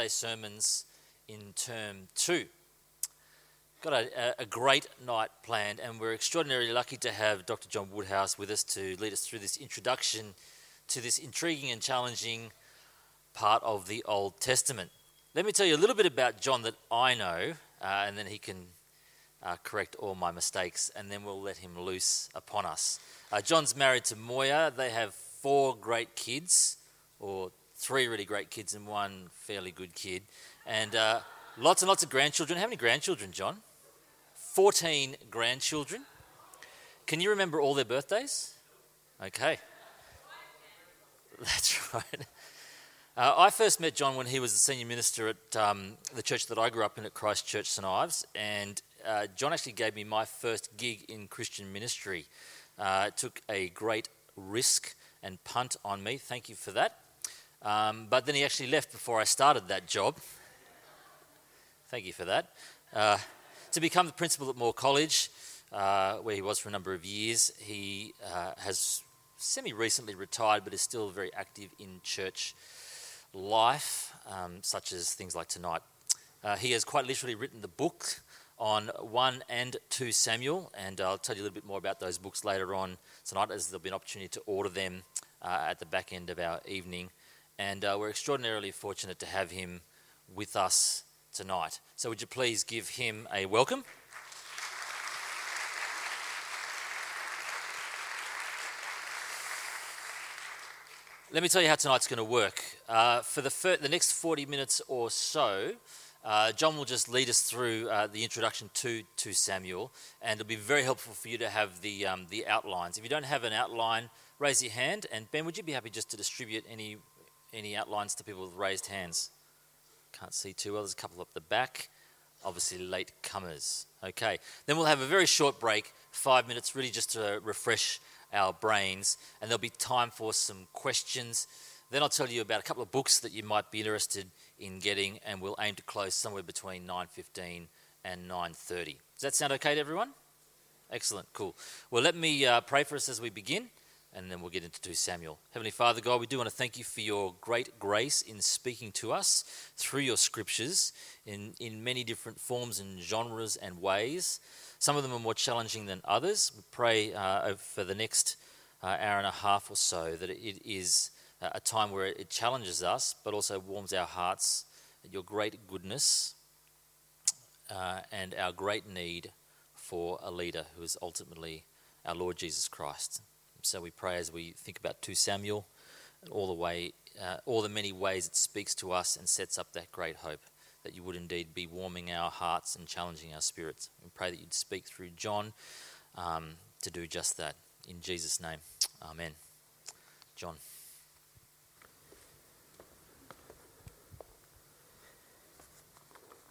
Sunday sermons in term two. Got a, a, great night planned, and we're extraordinarily lucky to have Dr. John Woodhouse with us to lead us through this introduction to this intriguing and challenging part of the Old Testament. Let me tell you a little bit about John that I know, uh, and then he can uh, correct all my mistakes, and then we'll let him loose upon us. Uh, John's married to Moya. They have four great kids, or three really great kids and one fairly good kid, and uh, lots and lots of grandchildren. How many grandchildren, John? 14 grandchildren. Can you remember all their birthdays? Okay. That's right. Uh, I first met John when he was the senior minister at um, the church that I grew up in at Christ Church St Ives, and uh, John actually gave me my first gig in Christian ministry. Uh, took a great risk and punt on me. Thank you for that. Um, but then he actually left before I started that job. Thank you for that. Uh, to become the principal at Moore College, uh, where he was for a number of years, he uh, has semi recently retired but is still very active in church life, um, such as things like tonight. Uh, he has quite literally written the book on 1 and 2 Samuel, and I'll tell you a little bit more about those books later on tonight as there'll be an opportunity to order them uh, at the back end of our evening. And uh, we're extraordinarily fortunate to have him with us tonight. So, would you please give him a welcome? Let me tell you how tonight's going to work. Uh, for the, fir- the next 40 minutes or so, uh, John will just lead us through uh, the introduction to, to Samuel, and it'll be very helpful for you to have the, um, the outlines. If you don't have an outline, raise your hand. And Ben, would you be happy just to distribute any, any outlines to people with raised hands? Can't see too well. There's a couple up the back. Obviously, late comers. Okay. Then we'll have a very short break, five minutes, really just to refresh our brains, and there'll be time for some questions. Then I'll tell you about a couple of books that you might be interested in getting, and we'll aim to close somewhere between 9:15 and 9:30. Does that sound okay to everyone? Excellent, cool. Well, let me uh, pray for us as we begin, and then we'll get into 2 Samuel. Heavenly Father, God, we do want to thank you for your great grace in speaking to us through your scriptures in, in many different forms and genres and ways. Some of them are more challenging than others. We pray uh, for the next uh, hour and a half or so that it is a time where it challenges us, but also warms our hearts at your great goodness uh, and our great need for a leader who is ultimately our Lord Jesus Christ. So we pray as we think about 2 Samuel and all the way, uh, all the many ways it speaks to us and sets up that great hope that you would indeed be warming our hearts and challenging our spirits. We pray that you'd speak through John um, to do just that. In Jesus' name, Amen. John.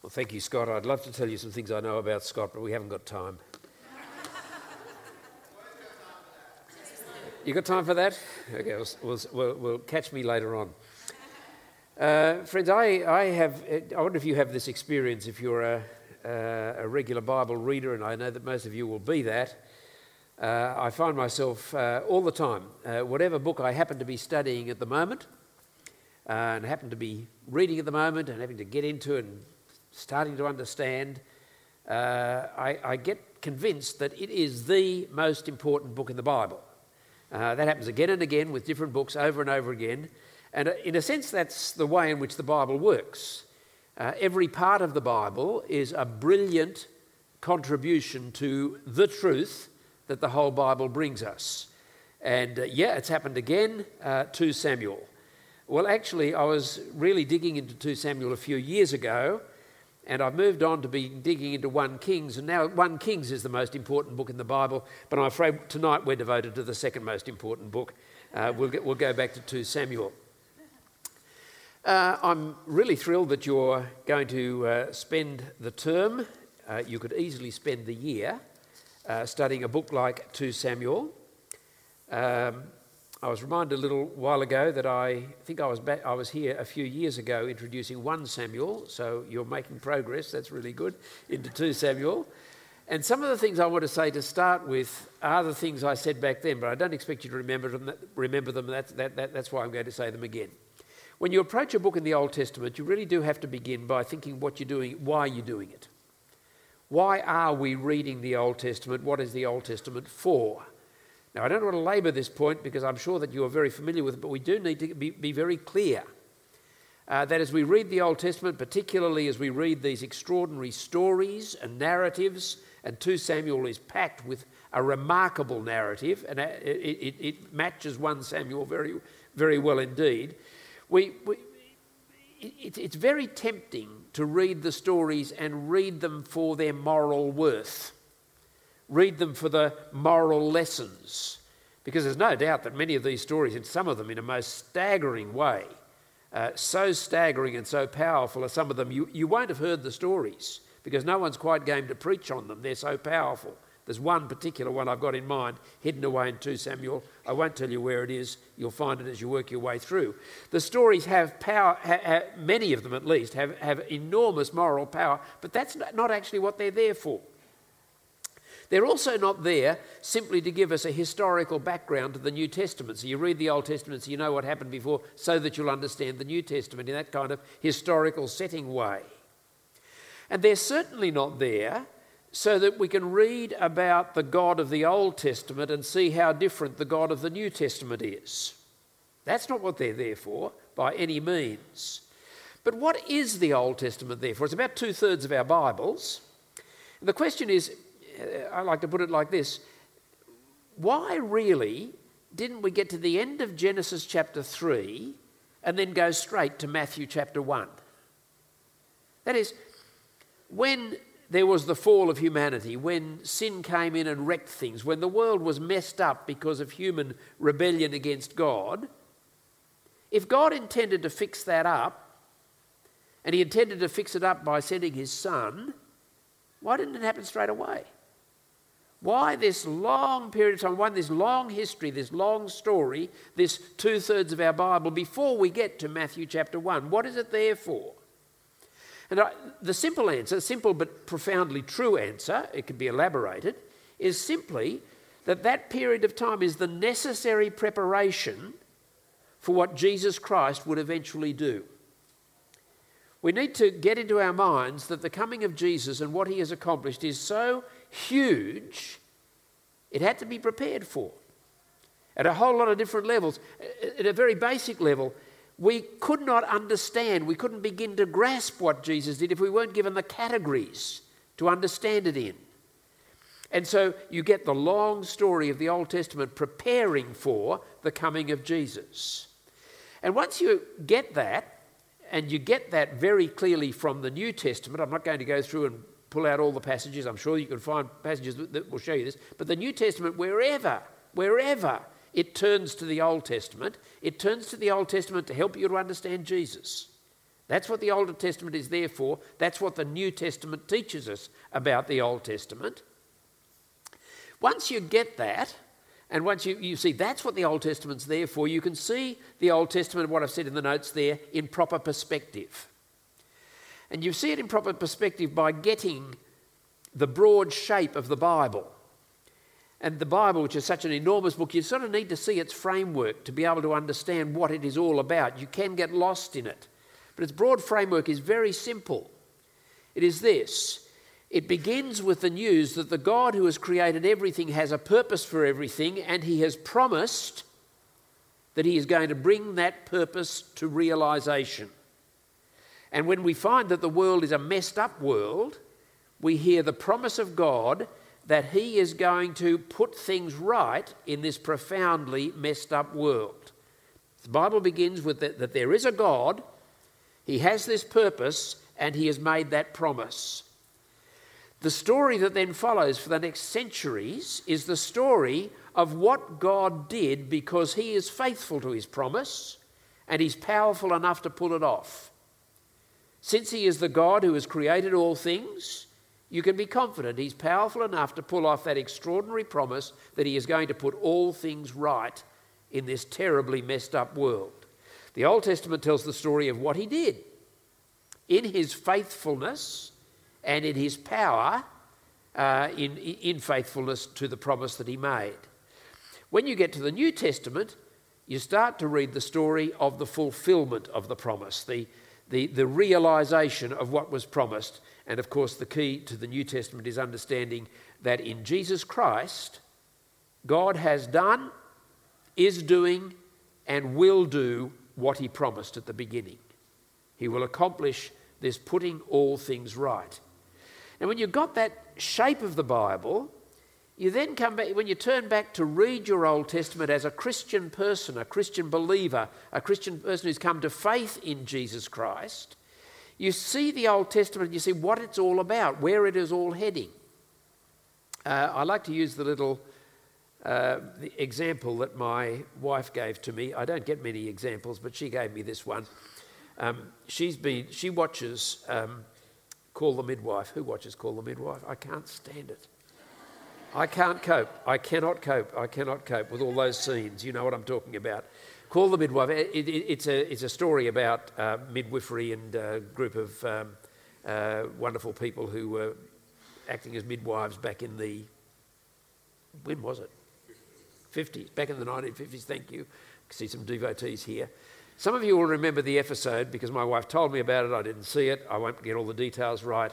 Well, thank you, Scott. I'd love to tell you some things I know about Scott, but we haven't got time. You got time for that? Okay, we'll, we'll, we'll catch me later on. Uh, friends, I, I have, I wonder if you have this experience if you're a, a regular Bible reader, and I know that most of you will be that. Uh, I find myself uh, all the time, uh, whatever book I happen to be studying at the moment, uh, and happen to be reading at the moment, and having to get into and starting to understand, uh, I, I, get convinced that it is the most important book in the Bible. Uh, that happens again and again with different books over and over again. And uh, in a sense, that's the way in which the Bible works. Uh, every part of the Bible is a brilliant contribution to the truth that the whole Bible brings us. And uh, yeah, it's happened again uh, to Samuel. Well, actually, I was really digging into 2 Samuel a few years ago, and I've moved on to be digging into 1 Kings, and now 1 Kings is the most important book in the Bible, but I'm afraid tonight we're devoted to the second most important book. Uh, we'll, get, we'll go back to 2 Samuel. Uh, I'm really thrilled that you're going to uh, spend the term, uh, you could easily spend the year, uh, studying a book like 2 Samuel. Um, I was reminded a little while ago that I think I was, back, I was here a few years ago introducing 1 Samuel, so you're making progress, that's really good, into 2 Samuel. And some of the things I want to say to start with are the things I said back then, but I don't expect you to remember them. Remember them. That's, that, that, that's why I'm going to say them again. When you approach a book in the Old Testament, you really do have to begin by thinking what you're doing, why you're doing it. Why are we reading the Old Testament? What is the Old Testament for? Now, I don't want to labour this point because I'm sure that you are very familiar with it, but we do need to be, be very clear uh, that as we read the Old Testament, particularly as we read these extraordinary stories and narratives, and 2 Samuel is packed with a remarkable narrative, and it, it, it matches 1 Samuel very, very well indeed. We, we, it, it's very tempting to read the stories and read them for their moral worth, read them for the moral lessons, because there's no doubt that many of these stories, and some of them in a most staggering way, uh, so staggering and so powerful are some of them, you, you won't have heard the stories because no one's quite game to preach on them. They're so powerful. There's one particular one I've got in mind, hidden away in 2 Samuel. I won't tell you where it is. You'll find it as you work your way through. The stories have power, ha, ha, many of them at least, have, have enormous moral power, but that's not actually what they're there for. They're also not there simply to give us a historical background to the New Testament. So you read the Old Testament so you know what happened before, so that you'll understand the New Testament in that kind of historical setting way. And they're certainly not there so that we can read about the God of the Old Testament and see how different the God of the New Testament is. That's not what they're there for by any means. But what is the Old Testament there for? It's about two thirds of our Bibles. And the question is Uh, I like to put it like this why really didn't we get to the end of Genesis chapter 3 and then go straight to Matthew chapter 1? That is, when there was the fall of humanity, when sin came in and wrecked things, when the world was messed up because of human rebellion against God, if God intended to fix that up, and He intended to fix it up by sending His Son, why didn't it happen straight away? Why this long period of time, why this long history, this long story, this two thirds of our Bible before we get to Matthew chapter 1? What is it there for? And I, the simple answer, simple but profoundly true answer, it can be elaborated, is simply that that period of time is the necessary preparation for what Jesus Christ would eventually do. We need to get into our minds that the coming of Jesus and what he has accomplished is so huge, it had to be prepared for at a whole lot of different levels. At a very basic level, we could not understand, we couldn't begin to grasp what Jesus did if we weren't given the categories to understand it in. And so you get the long story of the Old Testament preparing for the coming of Jesus. And once you get that, and you get that very clearly from the New Testament, I'm not going to go through and pull out all the passages, I'm sure you can find passages that will show you this, but the New Testament, wherever, wherever it turns to the Old Testament. It turns to the Old Testament to help you to understand Jesus. That's what the Old Testament is there for. That's what the New Testament teaches us about the Old Testament. Once you get that, and once you, you see that's what the Old Testament's there for, you can see the Old Testament, what I've said in the notes there, in proper perspective. And you see it in proper perspective by getting the broad shape of the Bible and the Bible, which is such an enormous book, you sort of need to see its framework to be able to understand what it is all about. You can get lost in it. But its broad framework is very simple. It is this it begins with the news that the God who has created everything has a purpose for everything, and he has promised that he is going to bring that purpose to realization. And when we find that the world is a messed up world, we hear the promise of God that he is going to put things right in this profoundly messed up world. The Bible begins with that, there is a God, he has this purpose, and he has made that promise. The story that then follows for the next centuries is the story of what God did because he is faithful to his promise and he's powerful enough to pull it off. Since he is the God who has created all things, you can be confident he's powerful enough to pull off that extraordinary promise that he is going to put all things right in this terribly messed up world. The Old Testament tells the story of what he did in his faithfulness and in his power, uh, in, in faithfulness to the promise that he made. When you get to the New Testament, you start to read the story of the fulfillment of the promise, the, the, the realization of what was promised. And of course, the key to the New Testament is understanding that in Jesus Christ, God has done, is doing, and will do what he promised at the beginning. He will accomplish this putting all things right. And when you've got that shape of the Bible, you then come back, when you turn back to read your Old Testament as a Christian person, a Christian believer, a Christian person who's come to faith in Jesus Christ, you see the Old Testament, you see what it's all about, where it is all heading. Uh, I like to use the little uh, the example that my wife gave to me. I don't get many examples, but she gave me this one. Um, she's been, she watches um, Call the Midwife. Who watches Call the Midwife? I can't stand it. I can't cope. I cannot cope. I cannot cope with all those scenes. You know what I'm talking about. Call the Midwife. It, it, it's, a, it's a story about uh, midwifery and a group of um, uh, wonderful people who were acting as midwives back in the, when was it? 50s, back in the 1950s, thank you. I see some devotees here. Some of you will remember the episode because my wife told me about it. I didn't see it. I won't get all the details right.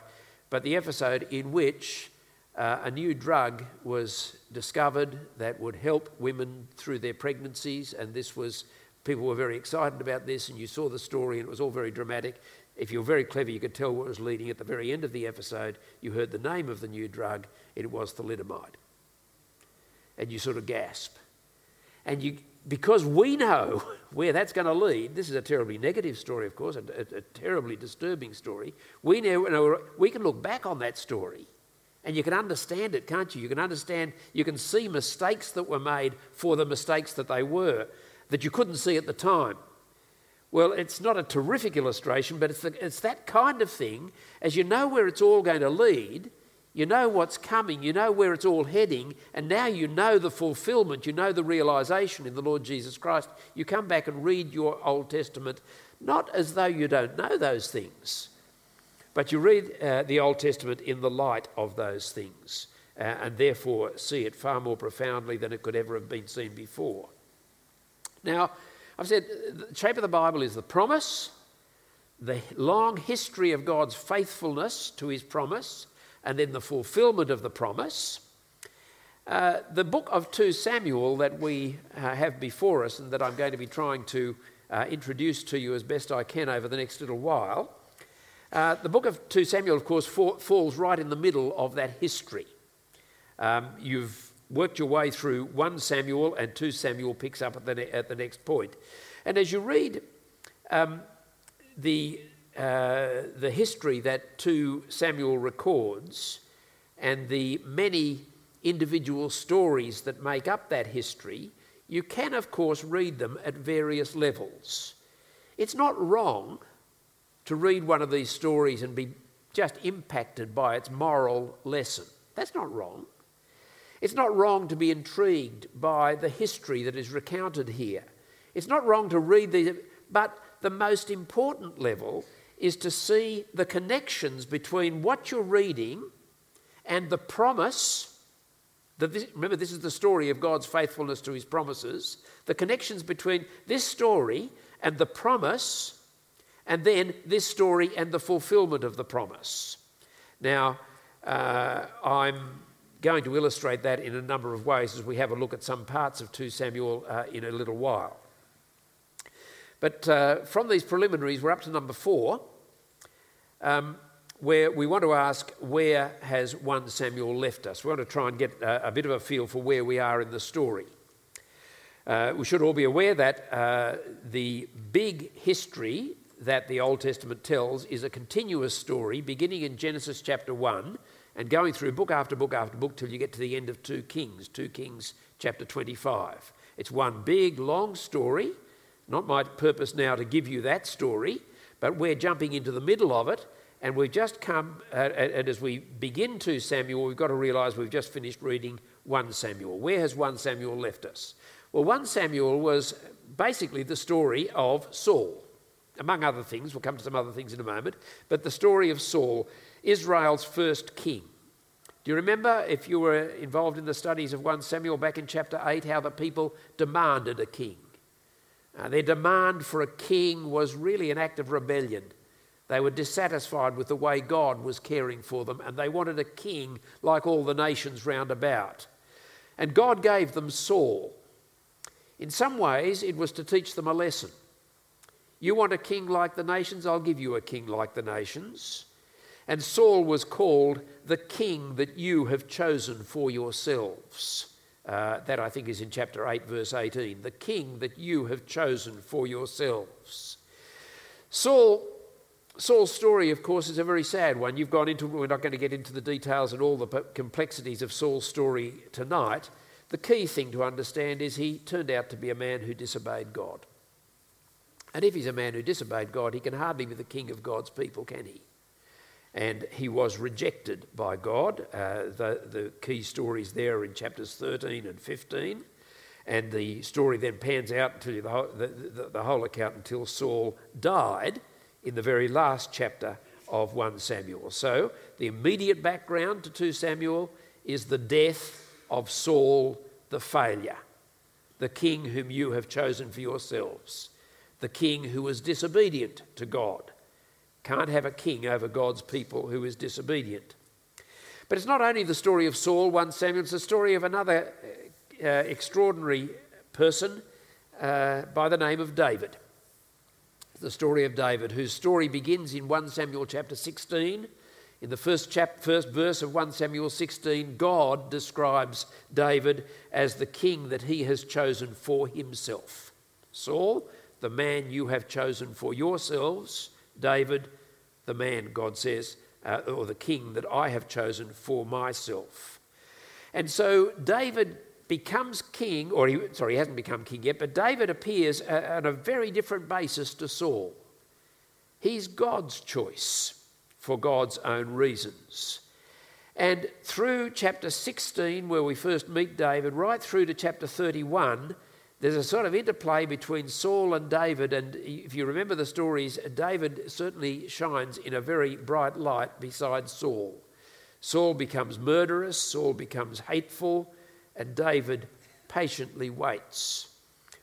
But the episode in which uh, a new drug was discovered that would help women through their pregnancies, and this was people were very excited about this, and you saw the story, and it was all very dramatic. If you're very clever, you could tell what was leading. At the very end of the episode, you heard the name of the new drug. It was thalidomide and you sort of gasp. And you, because we know where that's going to lead, this is a terribly negative story, of course, a, a, a terribly disturbing story. We, know, we can look back on that story and you can understand it, can't you? You can understand, you can see mistakes that were made for the mistakes that they were that you couldn't see at the time. Well, it's not a terrific illustration, but it's, the, it's that kind of thing. As you know where it's all going to lead, you know what's coming, you know where it's all heading, and now you know the fulfillment, you know the realization in the Lord Jesus Christ. You come back and read your Old Testament not as though you don't know those things, but you read uh, the Old Testament in the light of those things, uh, and therefore see it far more profoundly than it could ever have been seen before. Now, I've said the shape of the Bible is the promise, the long history of God's faithfulness to his promise and then the fulfillment of the promise. Uh, the book of 2 Samuel that we uh, have before us and that I'm going to be trying to uh, introduce to you as best I can over the next little while. Uh, the book of 2 Samuel, of course, for, falls right in the middle of that history. Um, you've worked your way through 1 Samuel, and 2 Samuel picks up at the, ne- at the next point. And as you read um, the uh, the history that 2 Samuel records and the many individual stories that make up that history, you can, of course, read them at various levels. It's not wrong to read one of these stories and be just impacted by its moral lesson. That's not wrong. It's not wrong to be intrigued by the history that is recounted here. It's not wrong to read these, but the most important level is to see the connections between what you're reading and the promise. That this, remember, this is the story of God's faithfulness to his promises. The connections between this story and the promise, and then this story and the fulfillment of the promise. Now, uh, I'm going to illustrate that in a number of ways as we have a look at some parts of 2 Samuel uh, in a little while. But uh, from these preliminaries, we're up to number four, um, where we want to ask where has 1 Samuel left us? We want to try and get a, a bit of a feel for where we are in the story. Uh, we should all be aware that uh, the big history that the Old Testament tells is a continuous story beginning in Genesis chapter 1 and going through book after book after book till you get to the end of 2 Kings, 2 Kings chapter 25. It's one big, long story not my purpose now to give you that story, but we're jumping into the middle of it, and we've just come, uh, and as we begin 2 Samuel, we've got to realise we've just finished reading 1 Samuel. Where has 1 Samuel left us? Well, 1 Samuel was basically the story of Saul, among other things. We'll come to some other things in a moment, but the story of Saul, Israel's first king. Do you remember, if you were involved in the studies of 1 Samuel back in chapter 8, how the people demanded a king? Uh, their demand for a king was really an act of rebellion. They were dissatisfied with the way God was caring for them, and they wanted a king like all the nations round about. And God gave them Saul. In some ways, it was to teach them a lesson. You want a king like the nations? I'll give you a king like the nations. And Saul was called the king that you have chosen for yourselves. Uh, that I think is in chapter 8, verse 18. The king that you have chosen for yourselves. Saul, Saul's story, of course, is a very sad one. You've gone into, we're not going to get into the details and all the complexities of Saul's story tonight. The key thing to understand is he turned out to be a man who disobeyed God. And if he's a man who disobeyed God, he can hardly be the king of God's people, can he? and he was rejected by God. Uh, the, the key stories there are in chapters 13 and 15. And the story then pans out until the, whole, the, the, the whole account until Saul died in the very last chapter of 1 Samuel. So the immediate background to 2 Samuel is the death of Saul the failure, the king whom you have chosen for yourselves, the king who was disobedient to God can't have a king over God's people who is disobedient. But it's not only the story of Saul, 1 Samuel, it's the story of another uh, extraordinary person uh, by the name of David. The story of David, whose story begins in 1 Samuel chapter 16. In the first, chap- first verse of 1 Samuel 16, God describes David as the king that he has chosen for himself. Saul, the man you have chosen for yourselves, David, the man, God says, uh, or the king that I have chosen for myself. And so David becomes king, or he, sorry, he hasn't become king yet, but David appears on a very different basis to Saul. He's God's choice for God's own reasons. And through chapter 16, where we first meet David, right through to chapter 31, there's a sort of interplay between Saul and David, and if you remember the stories, David certainly shines in a very bright light beside Saul. Saul becomes murderous, Saul becomes hateful, and David patiently waits.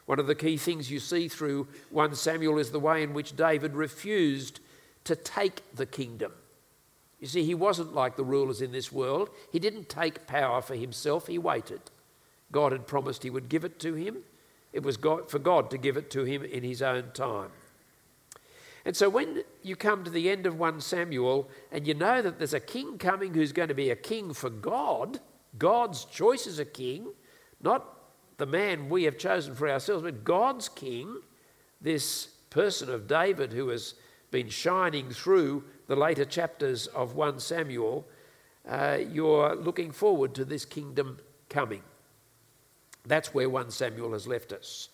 One of the key things you see through 1 Samuel is the way in which David refused to take the kingdom. You see, he wasn't like the rulers in this world. He didn't take power for himself, he waited. God had promised he would give it to him, it was God, for God to give it to him in his own time. And so when you come to the end of 1 Samuel and you know that there's a king coming who's going to be a king for God, God's choice as a king, not the man we have chosen for ourselves, but God's king, this person of David who has been shining through the later chapters of 1 Samuel, uh, you're looking forward to this kingdom coming. That's where 1 Samuel has left us.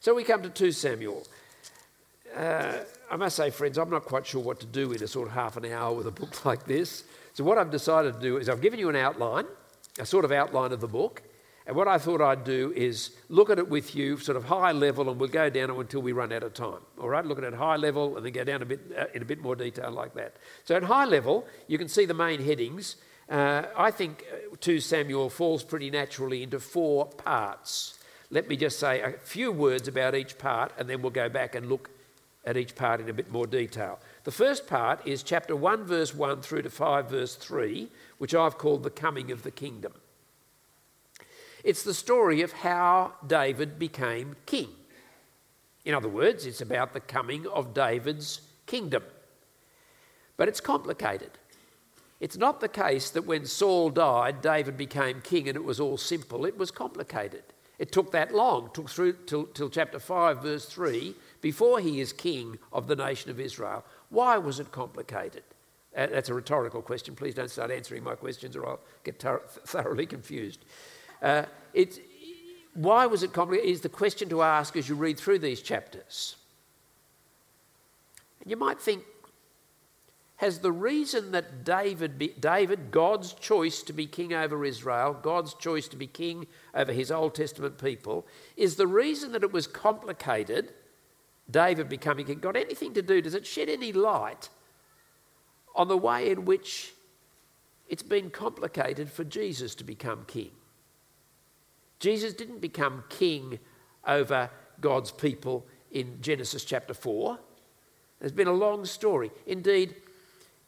So we come to 2 Samuel. Uh, I must say, friends, I'm not quite sure what to do in a sort of half an hour with a book like this. So, what I've decided to do is I've given you an outline, a sort of outline of the book. And what I thought I'd do is look at it with you, sort of high level, and we'll go down until we run out of time. All right, look at it high level and then go down a bit uh, in a bit more detail like that. So, at high level, you can see the main headings. Uh, I think uh, 2 Samuel falls pretty naturally into four parts. Let me just say a few words about each part and then we'll go back and look at each part in a bit more detail. The first part is chapter 1, verse 1 through to 5, verse 3, which I've called the coming of the kingdom. It's the story of how David became king. In other words, it's about the coming of David's kingdom. But it's complicated. It's not the case that when Saul died, David became king and it was all simple. It was complicated. It took that long, took through till, till chapter 5, verse 3, before he is king of the nation of Israel. Why was it complicated? Uh, that's a rhetorical question. Please don't start answering my questions or I'll get tar- thoroughly confused. Uh, why was it complicated is the question to ask as you read through these chapters. And you might think, has the reason that David, be, David, God's choice to be king over Israel, God's choice to be king over his Old Testament people, is the reason that it was complicated, David becoming king, got anything to do? Does it shed any light on the way in which it's been complicated for Jesus to become king? Jesus didn't become king over God's people in Genesis chapter 4. There's been a long story. Indeed,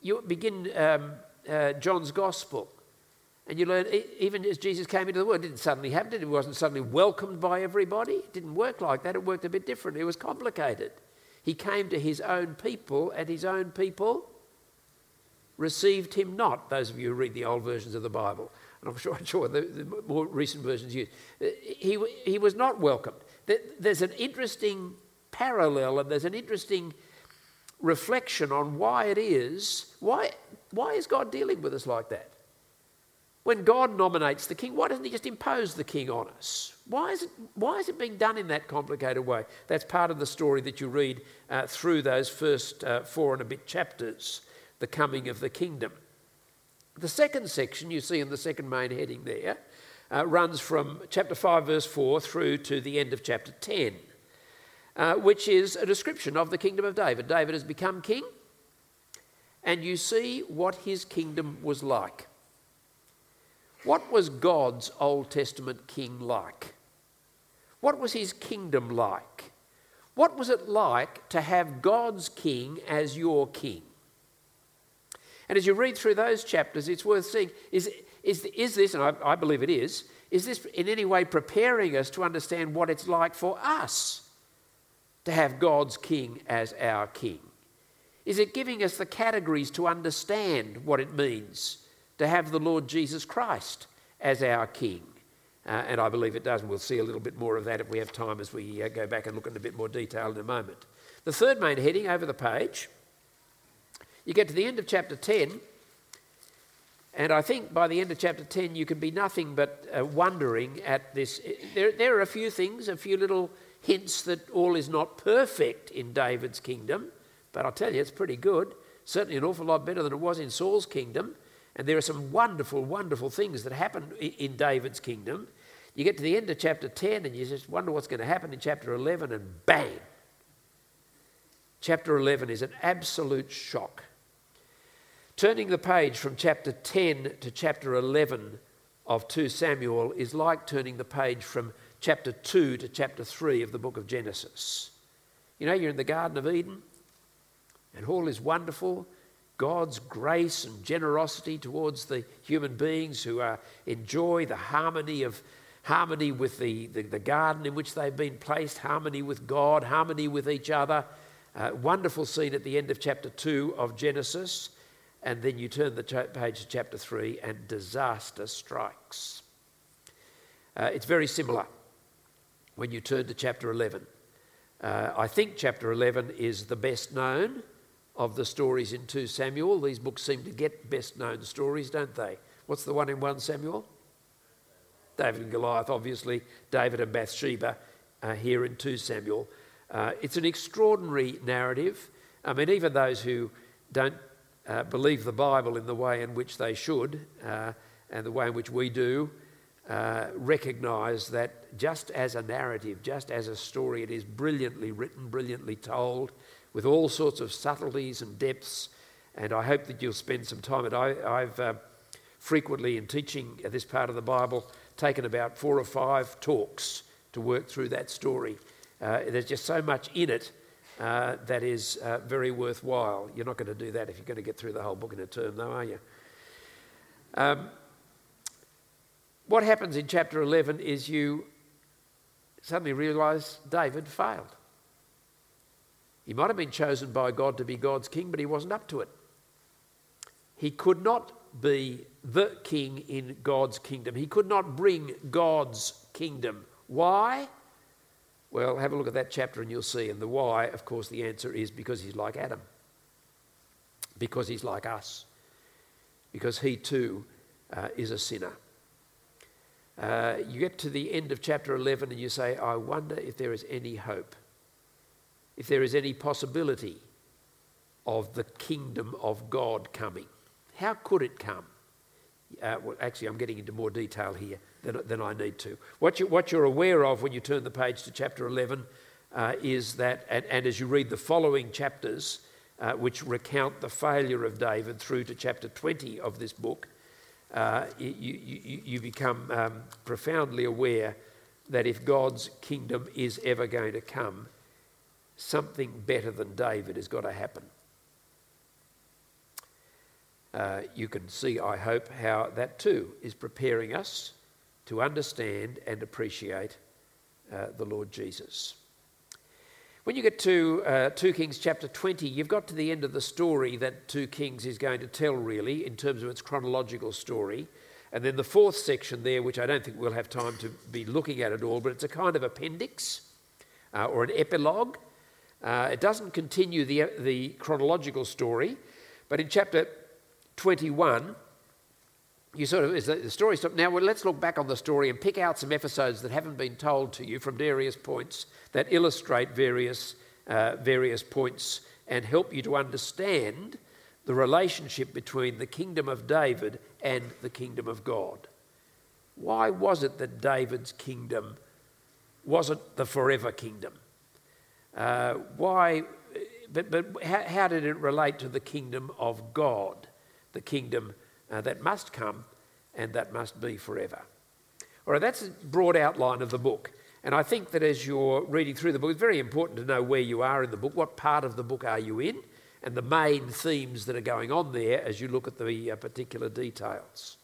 you begin um, uh, John's Gospel, and you learn even as Jesus came into the world, it didn't suddenly happen. It wasn't suddenly welcomed by everybody. It didn't work like that. It worked a bit different. It was complicated. He came to his own people, and his own people received him not. Those of you who read the old versions of the Bible, and I'm sure, I'm sure the, the more recent versions use, he, he was not welcomed. There's an interesting parallel, and there's an interesting reflection on why it is. Why, why is God dealing with us like that? When God nominates the king, why doesn't he just impose the king on us? Why is it, why is it being done in that complicated way? That's part of the story that you read uh, through those first uh, four and a bit chapters, the coming of the kingdom. The second section you see in the second main heading there uh, runs from chapter 5, verse 4 through to the end of chapter 10, uh, which is a description of the kingdom of David. David has become king, and you see what his kingdom was like. What was God's Old Testament king like? What was his kingdom like? What was it like to have God's king as your king? And as you read through those chapters, it's worth seeing is, is, is this, and I, I believe it is, is this in any way preparing us to understand what it's like for us to have God's king as our king? Is it giving us the categories to understand what it means to have the Lord Jesus Christ as our King. Uh, and I believe it does, and we'll see a little bit more of that if we have time as we uh, go back and look in a bit more detail in a moment. The third main heading over the page, you get to the end of chapter 10, and I think by the end of chapter 10, you can be nothing but uh, wondering at this. There, there are a few things, a few little hints that all is not perfect in David's kingdom, but I'll tell you, it's pretty good. Certainly an awful lot better than it was in Saul's kingdom. And there are some wonderful, wonderful things that happen in David's kingdom. You get to the end of chapter 10 and you just wonder what's going to happen in chapter 11, and bang! Chapter 11 is an absolute shock. Turning the page from chapter 10 to chapter 11 of 2 Samuel is like turning the page from chapter 2 to chapter 3 of the book of Genesis. You know, you're in the Garden of Eden, and all is wonderful, God's grace and generosity towards the human beings who are, enjoy the harmony of harmony with the, the, the, garden in which they've been placed, harmony with God, harmony with each other. Uh, wonderful scene at the end of chapter 2 of Genesis. And then you turn the page to chapter 3 and disaster strikes. Uh, it's very similar when you turn to chapter 11. Uh, I think chapter 11 is the best known of the stories in 2 Samuel. These books seem to get best known stories, don't they? What's the one in 1 Samuel? David and Goliath, obviously. David and Bathsheba uh, here in 2 Samuel. Uh, it's an extraordinary narrative. I mean, even those who don't uh, believe the Bible in the way in which they should uh, and the way in which we do uh, recognize that just as a narrative, just as a story, it is brilliantly written, brilliantly told with all sorts of subtleties and depths. And I hope that you'll spend some time. I, have uh, frequently, in teaching this part of the Bible, taken about four or five talks to work through that story. Uh, there's just so much in it uh, that is uh, very worthwhile. You're not going to do that if you're going to get through the whole book in a term, though, are you? Um, what happens in chapter 11 is you suddenly realize David failed. He might have been chosen by God to be God's king, but he wasn't up to it. He could not be the king in God's kingdom. He could not bring God's kingdom. Why? Well, have a look at that chapter and you'll see. And the why, of course, the answer is because he's like Adam, because he's like us, because he too uh, is a sinner. Uh, you get to the end of chapter 11 and you say, I wonder if there is any hope if there is any possibility of the kingdom of God coming. How could it come? Uh, well, actually, I'm getting into more detail here than, than I need to. What, you, you're aware of when you turn the page to chapter 11 uh, is that, and, and, as you read the following chapters, uh, which recount the failure of David through to chapter 20 of this book, uh, you, you, you, become um, profoundly aware that if God's kingdom is ever going to come, something better than David has got to happen. Uh, you can see, I hope, how that too is preparing us to understand and appreciate uh, the Lord Jesus. When you get to uh, 2 Kings chapter 20, you've got to the end of the story that 2 Kings is going to tell, really, in terms of its chronological story. And then the fourth section there, which I don't think we'll have time to be looking at at all, but it's a kind of appendix uh, or an epilogue. Uh, it doesn't continue the, the chronological story, but in chapter 21, you sort of, the story stop? Now, well, let's look back on the story and pick out some episodes that haven't been told to you from various points that illustrate various, uh, various points and help you to understand the relationship between the kingdom of David and the kingdom of God. Why was it that David's kingdom wasn't the forever kingdom? Uh, why, but, but how, how did it relate to the kingdom of God, the kingdom uh, that must come and that must be forever. All right, that's a broad outline of the book. And I think that as you're reading through the book, it's very important to know where you are in the book, what part of the book are you in, and the main themes that are going on there as you look at the uh, particular details.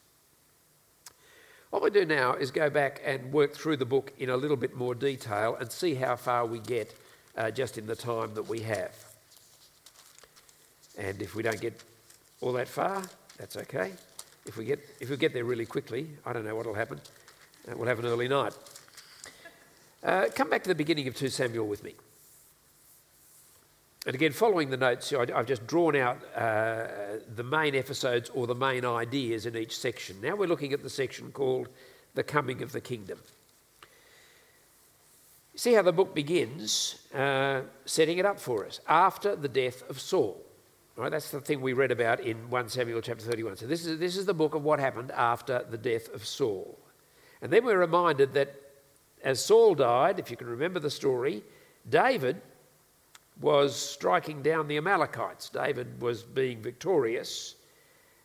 What we do now is go back and work through the book in a little bit more detail and see how far we get uh, just in the time that we have. And if we don't get all that far, that's okay. If we get, if we get there really quickly, I don't know what will happen. Uh, we'll have an early night. Uh, come back to the beginning of 2 Samuel with me. And again, following the notes, I've just drawn out uh, the main episodes or the main ideas in each section. Now we're looking at the section called The Coming of the Kingdom. See how the book begins, uh, setting it up for us after the death of Saul. Right, that's the thing we read about in 1 Samuel chapter 31. So this is, this is the book of what happened after the death of Saul. And then we're reminded that as Saul died, if you can remember the story, David was striking down the Amalekites. David was being victorious,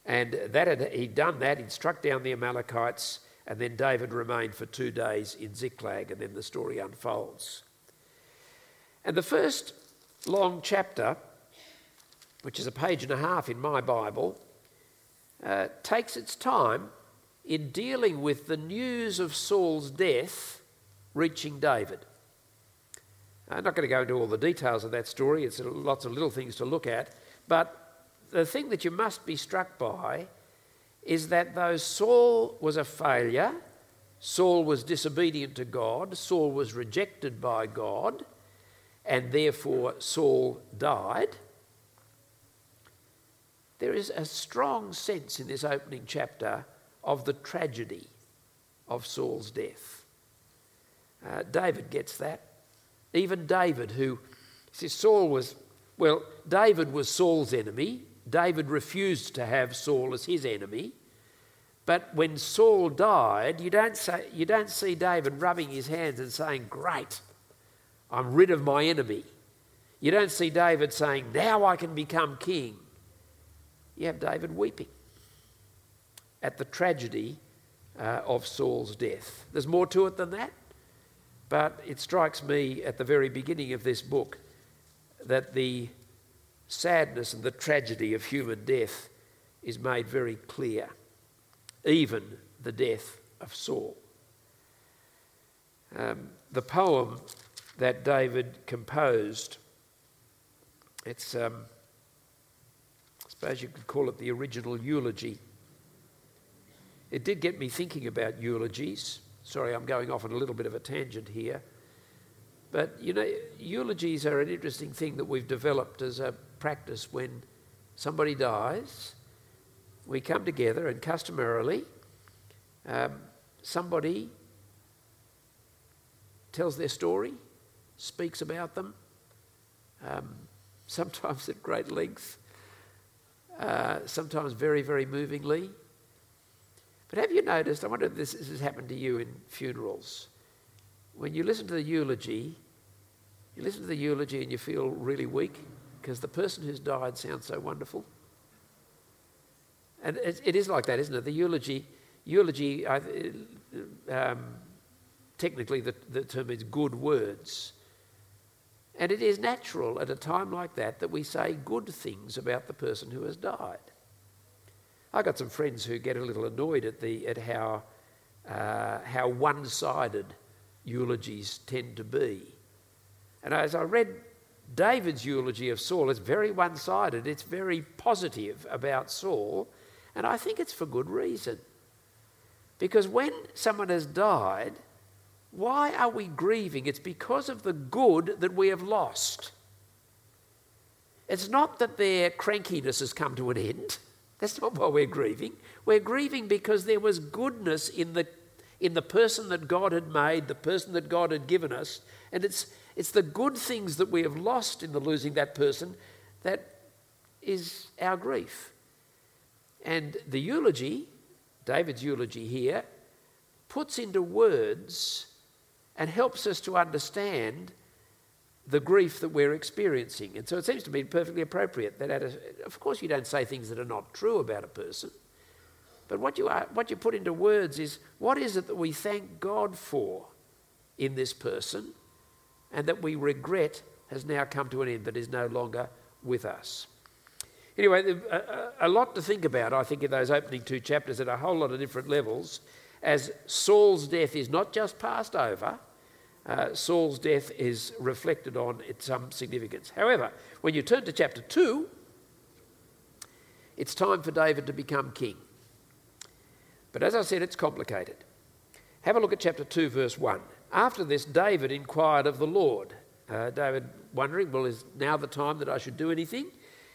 and that had, he'd done that. He'd struck down the Amalekites, and then David remained for two days in Ziklag, and then the story unfolds. And the first long chapter which is a page and a half in my Bible, uh, takes its time in dealing with the news of Saul's death reaching David. I'm not going to go into all the details of that story, it's lots of little things to look at, but the thing that you must be struck by is that though Saul was a failure, Saul was disobedient to God, Saul was rejected by God, and therefore Saul died there is a strong sense in this opening chapter of the tragedy of Saul's death. Uh, David gets that. Even David, who says Saul was, well, David was Saul's enemy. David refused to have Saul as his enemy. But when Saul died, you don't, say, you don't see David rubbing his hands and saying, Great, I'm rid of my enemy. You don't see David saying, Now I can become king you have David weeping at the tragedy uh, of Saul's death. There's more to it than that, but it strikes me at the very beginning of this book that the sadness and the tragedy of human death is made very clear, even the death of Saul. Um, the poem that David composed, it's. Um, suppose you could call it the original eulogy. It did get me thinking about eulogies. Sorry, I'm going off on a little bit of a tangent here. But, you know, eulogies are an interesting thing that we've developed as a practice when somebody dies. We come together, and customarily, um, somebody tells their story, speaks about them, um, sometimes at great length, uh, sometimes very, very movingly. But have you noticed, I wonder if this, this has happened to you in funerals, when you listen to the eulogy, you listen to the eulogy and you feel really weak because the person who's died sounds so wonderful. And it, it is like that, isn't it? The eulogy, eulogy um, technically the, the term is good words. And it is natural at a time like that that we say good things about the person who has died. I've got some friends who get a little annoyed at, the, at how, uh, how one sided eulogies tend to be. And as I read David's eulogy of Saul, it's very one sided, it's very positive about Saul, and I think it's for good reason. Because when someone has died, why are we grieving? It's because of the good that we have lost. It's not that their crankiness has come to an end. That's not why we're grieving. We're grieving because there was goodness in the, in the person that God had made, the person that God had given us. And it's, it's the good things that we have lost in the losing that person that is our grief. And the eulogy, David's eulogy here, puts into words and helps us to understand the grief that we're experiencing. And so it seems to me perfectly appropriate that, a, of course, you don't say things that are not true about a person, but what you, are, what you put into words is what is it that we thank God for in this person and that we regret has now come to an end, that is no longer with us. Anyway, a, a lot to think about, I think, in those opening two chapters at a whole lot of different levels, as Saul's death is not just passed over, uh, Saul's death is reflected on in some significance. However, when you turn to chapter 2, it's time for David to become king. But as I said, it's complicated. Have a look at chapter 2, verse 1. After this, David inquired of the Lord. Uh, David wondering, well, is now the time that I should do anything?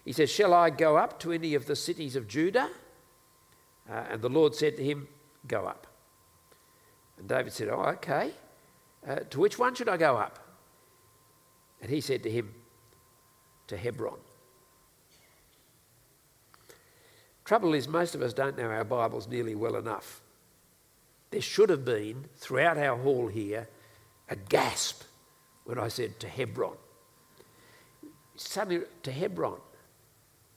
He says, Shall I go up to any of the cities of Judah? Uh, and the Lord said to him, Go up. And David said, Oh, okay. Uh, to which one should I go up? And he said to him, To Hebron. Trouble is, most of us don't know our Bibles nearly well enough. There should have been, throughout our hall here, a gasp when I said to Hebron. Suddenly, to Hebron.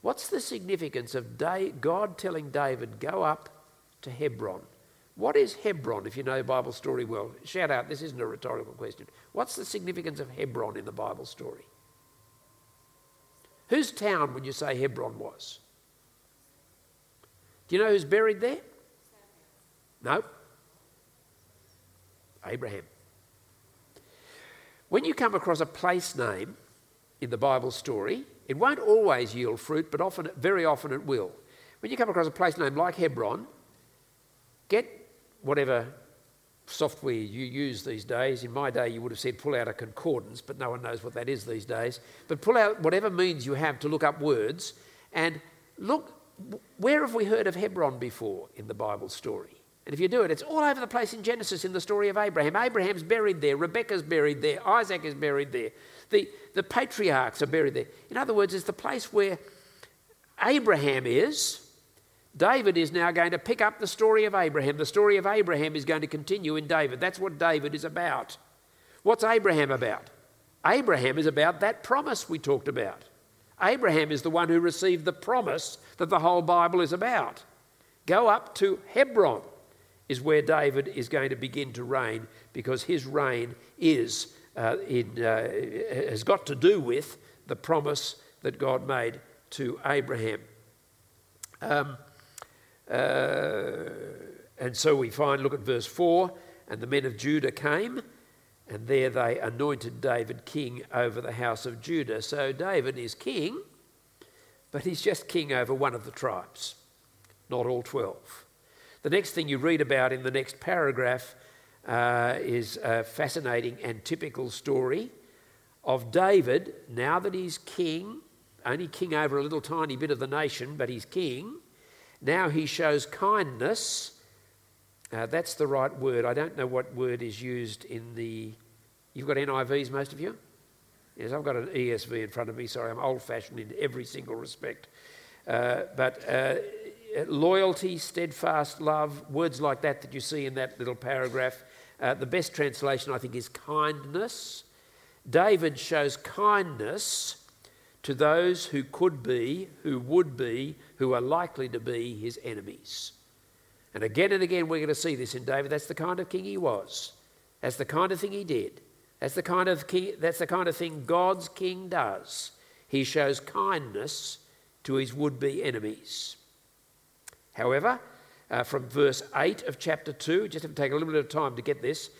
What's the significance of God telling David, go up to Hebron? What is Hebron, if you know the Bible story well? Shout out, this isn't a rhetorical question. What's the significance of Hebron in the Bible story? Whose town would you say Hebron was? Do you know who's buried there? No. Abraham. When you come across a place name in the Bible story, it won't always yield fruit, but often, very often it will. When you come across a place name like Hebron, get whatever software you use these days. In my day, you would have said pull out a concordance, but no one knows what that is these days. But pull out whatever means you have to look up words and look where have we heard of Hebron before in the Bible story? And if you do it, it's all over the place in Genesis in the story of Abraham. Abraham's buried there, Rebecca's buried there, Isaac is buried there, the, the patriarchs are buried there. In other words, it's the place where Abraham is David is now going to pick up the story of Abraham. The story of Abraham is going to continue in David. That's what David is about. What's Abraham about? Abraham is about that promise we talked about. Abraham is the one who received the promise that the whole Bible is about. Go up to Hebron, is where David is going to begin to reign because his reign is, uh, in, uh, has got to do with the promise that God made to Abraham. Um, uh, and so we find, look at verse 4 and the men of Judah came, and there they anointed David king over the house of Judah. So David is king, but he's just king over one of the tribes, not all 12. The next thing you read about in the next paragraph uh, is a fascinating and typical story of David, now that he's king, only king over a little tiny bit of the nation, but he's king now he shows kindness. Uh, that's the right word. I don't know what word is used in the. You've got NIVs, most of you? Yes, I've got an ESV in front of me. Sorry, I'm old fashioned in every single respect. Uh, but uh, loyalty, steadfast love, words like that that you see in that little paragraph. Uh, the best translation, I think, is kindness. David shows kindness to those who could be, who would be, who are likely to be his enemies. And again and again, we're going to see this in David. That's the kind of king he was. That's the kind of thing he did. That's the kind of king, that's the kind of thing God's king does. He shows kindness to his would-be enemies. However, uh, from verse 8 of chapter 2, just have to take a little bit of time to get this.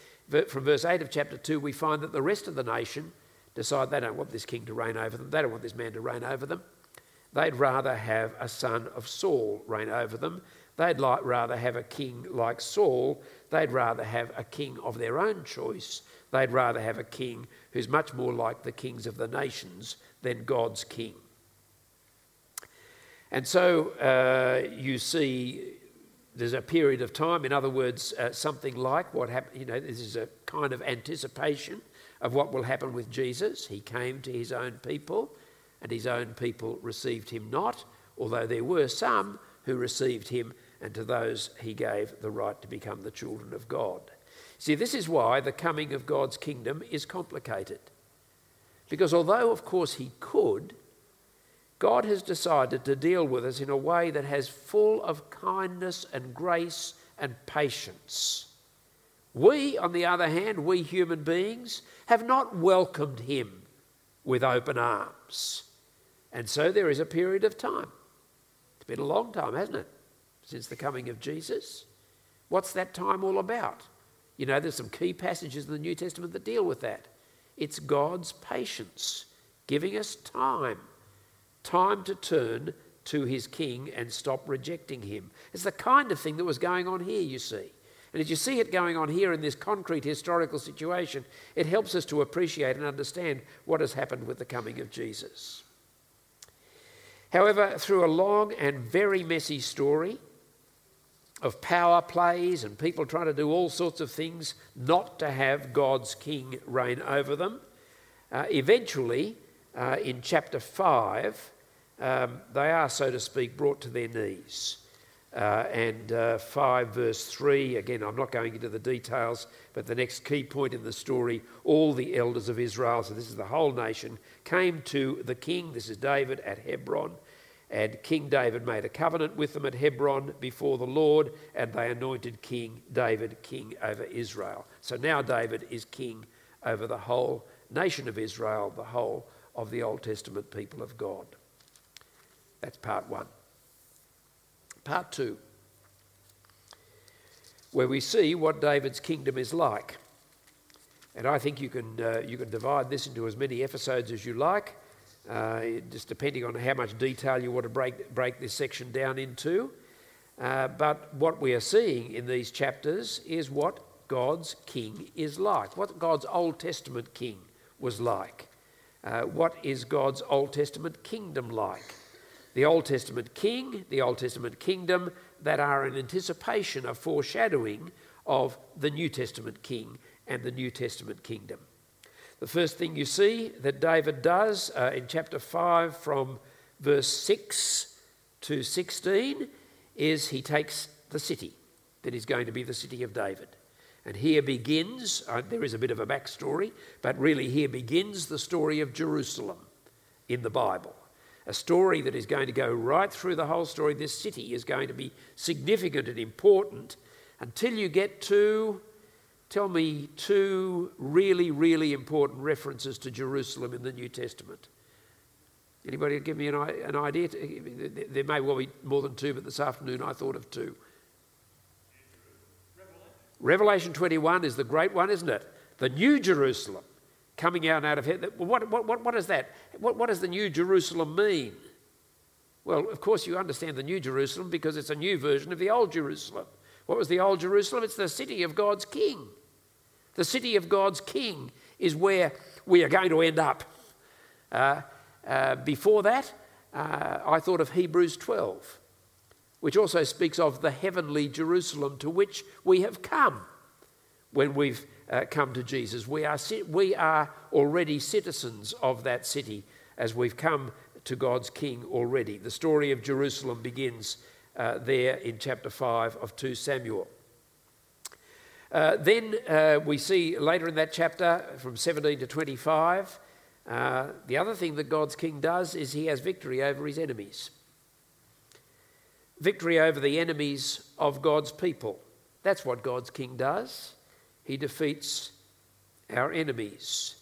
From verse 8 of chapter 2, we find that the rest of the nation decide they don't want this king to reign over them, they don't want this man to reign over them. They'd rather have a son of Saul reign over them. They'd like, rather have a king like Saul. They'd rather have a king of their own choice. They'd rather have a king who's much more like the kings of the nations than God's king. And so uh, you see there's a period of time, in other words, uh, something like what happened, you know, this is a kind of anticipation of what will happen with Jesus. He came to his own people, and his own people received him not, although there were some who received him, and to those he gave the right to become the children of God. See, this is why the coming of God's kingdom is complicated. Because although, of course, he could, God has decided to deal with us in a way that has full of kindness and grace and patience. We, on the other hand, we human beings, have not welcomed him with open arms. And so there is a period of time. It's been a long time, hasn't it, since the coming of Jesus? What's that time all about? You know, there's some key passages in the New Testament that deal with that. It's God's patience, giving us time time to turn to his king and stop rejecting him. It's the kind of thing that was going on here, you see. And as you see it going on here in this concrete historical situation, it helps us to appreciate and understand what has happened with the coming of Jesus. However, through a long and very messy story of power plays and people trying to do all sorts of things not to have God's king reign over them, uh, eventually, uh, in chapter 5, um, they are, so to speak, brought to their knees. Uh, and uh, 5 verse 3, again, I'm not going into the details, but the next key point in the story all the elders of Israel, so this is the whole nation, came to the king, this is David, at Hebron. And King David made a covenant with them at Hebron before the Lord, and they anointed King David king over Israel. So now David is king over the whole nation of Israel, the whole of the Old Testament people of God. That's part one. Part two, where we see what David's kingdom is like. And I think you can, uh, you can divide this into as many episodes as you like, uh, just depending on how much detail you want to break, break this section down into. Uh, but what we are seeing in these chapters is what God's king is like, what God's Old Testament king was like. Uh, what is God's Old Testament kingdom like? The Old Testament king, the Old Testament kingdom, that are an anticipation, a foreshadowing of the New Testament king and the New Testament kingdom. The first thing you see that David does uh, in chapter 5 from verse 6 to 16 is he takes the city that is going to be the city of David. And here begins, uh, there is a bit of a backstory, but really here begins the story of Jerusalem in the Bible. A story that is going to go right through the whole story. This city is going to be significant and important until you get to, tell me, two really, really important references to Jerusalem in the New Testament. Anybody give me an, an idea? There may well be more than two, but this afternoon I thought of two. Revelation 21 is the great one, isn't it? The New Jerusalem coming out out of heaven. What, what, what, what is that? What, what does the New Jerusalem mean? Well, of course, you understand the New Jerusalem because it's a new version of the Old Jerusalem. What was the Old Jerusalem? It's the city of God's King. The city of God's King is where we are going to end up. Uh, uh, before that, uh, I thought of Hebrews 12 which also speaks of the heavenly Jerusalem to which we have come when we've uh, come to Jesus. We are, we are already citizens of that city as we've come to God's King already. The story of Jerusalem begins uh, there in chapter 5 of 2 Samuel. Uh, then uh, we see later in that chapter, from 17 to 25, uh, the other thing that God's King does is he has victory over his enemies victory over the enemies of God's people. That's what God's king does. He defeats our enemies.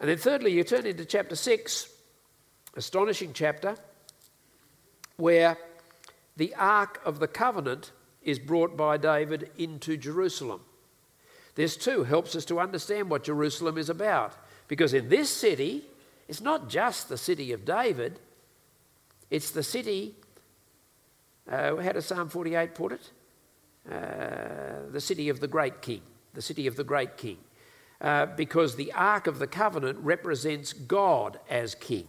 And then, thirdly, you turn into chapter 6, astonishing chapter, where the Ark of the Covenant is brought by David into Jerusalem. This too helps us to understand what Jerusalem is about. Because in this city, it's not just the city of David, it's the city, uh, how does Psalm 48 put it? Uh, the city of the great king. The city of the great king. Uh, because the Ark of the Covenant represents God as king.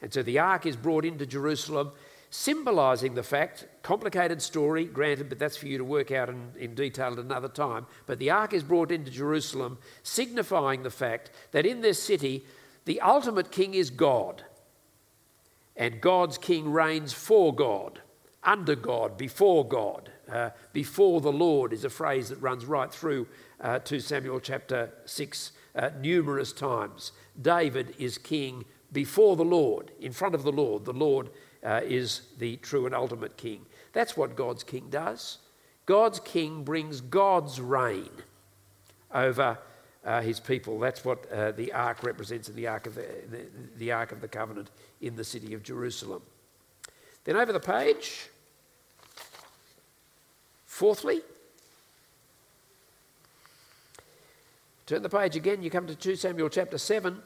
And so the Ark is brought into Jerusalem symbolizing the fact, complicated story, granted, but that's for you to work out in, in, detail at another time. But the ark is brought into Jerusalem, signifying the fact that in this city, the ultimate king is God. And God's king reigns for God, under God, before God. Uh, before the Lord is a phrase that runs right through uh, 2 Samuel chapter 6 uh, numerous times. David is king before the Lord, in front of the Lord. The Lord uh, is the true and ultimate king. That's what God's king does. God's king brings God's reign over uh, his people. That's what uh, the ark represents in the ark, of the, the, the ark of the covenant in the city of Jerusalem. Then over the page, fourthly, turn the page again, you come to 2 Samuel chapter 7,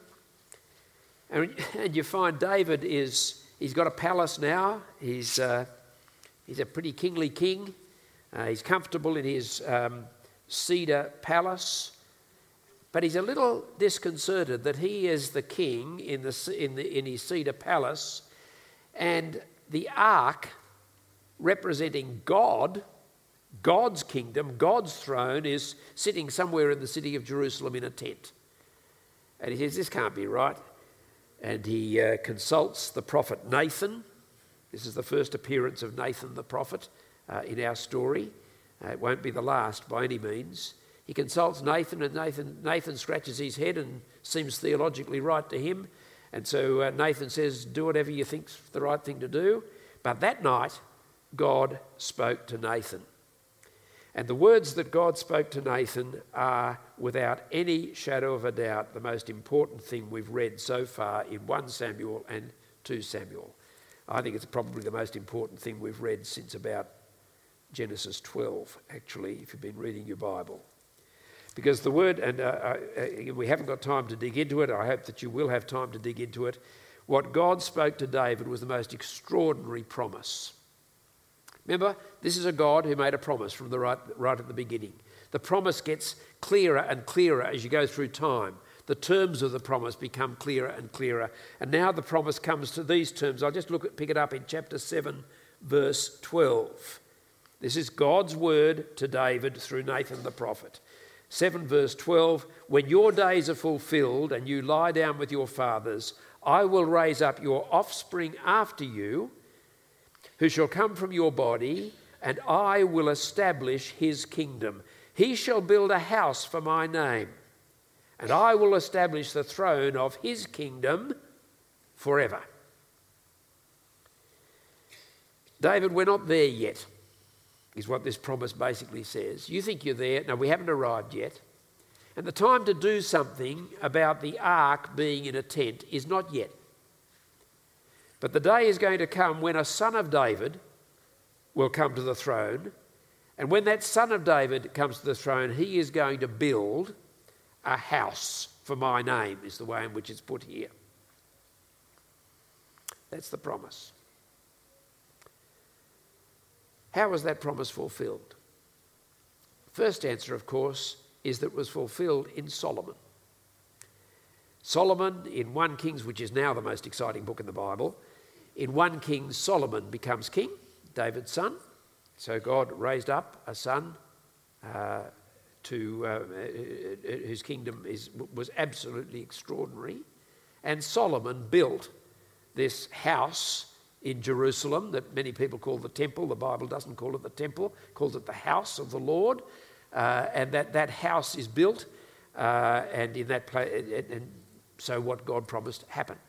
and, and you find David is He's got a palace now. He's, uh, he's a pretty kingly king. Uh, he's comfortable in his um, cedar palace. But he's a little disconcerted that he is the king in, the, in, the, in his cedar palace, and the ark representing God, God's kingdom, God's throne, is sitting somewhere in the city of Jerusalem in a tent. And he says, This can't be right and he uh, consults the prophet Nathan. This is the first appearance of Nathan the prophet uh, in our story. Uh, it won't be the last by any means. He consults Nathan, and Nathan, Nathan scratches his head and seems theologically right to him. And so uh, Nathan says, Do whatever you think's the right thing to do. But that night, God spoke to Nathan. And the words that God spoke to Nathan are, without any shadow of a doubt, the most important thing we've read so far in 1 Samuel and 2 Samuel. I think it's probably the most important thing we've read since about Genesis 12, actually, if you've been reading your Bible. Because the word, and uh, uh, we haven't got time to dig into it, I hope that you will have time to dig into it. What God spoke to David was the most extraordinary promise. Remember, this is a God who made a promise from the right, right at the beginning. The promise gets clearer and clearer as you go through time. The terms of the promise become clearer and clearer. And now the promise comes to these terms. I'll just look at, pick it up in chapter 7, verse 12. This is God's word to David through Nathan the prophet. 7 verse 12 When your days are fulfilled and you lie down with your fathers, I will raise up your offspring after you who shall come from your body, and I will establish his kingdom. He shall build a house for my name, and I will establish the throne of his kingdom forever. David, we're not there yet, is what this promise basically says. You think you're there. No, we haven't arrived yet. And the time to do something about the ark being in a tent is not yet. But the day is going to come when a son of David will come to the throne. And when that son of David comes to the throne, he is going to build a house for my name, is the way in which it's put here. That's the promise. How was that promise fulfilled? First answer, of course, is that it was fulfilled in Solomon. Solomon, in 1 Kings, which is now the most exciting book in the Bible, in 1 Kings, Solomon becomes king, David's son. So God raised up a son uh, to, uh, whose kingdom is, was absolutely extraordinary. And Solomon built this house in Jerusalem that many people call the temple. The Bible doesn't call it the temple, calls it the house of the Lord. Uh, and that, that house is built, uh, and in that place, and, and so what God promised happened.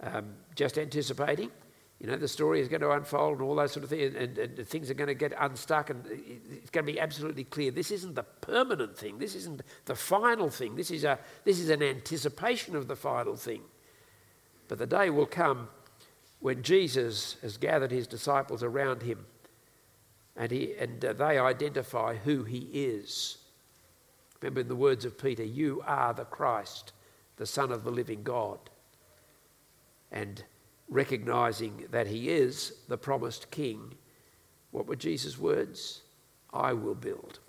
Um, just anticipating, you know, the story is going to unfold and all those sort of things, and, and, and things are going to get unstuck, and it's going to be absolutely clear. This isn't the permanent thing. This isn't the final thing. This is, a, this is an anticipation of the final thing. But the day will come when Jesus has gathered his disciples around him and, he, and uh, they identify who he is. Remember in the words of Peter, you are the Christ, the Son of the living God. And recognizing that he is the promised king, what were Jesus' words? I will build.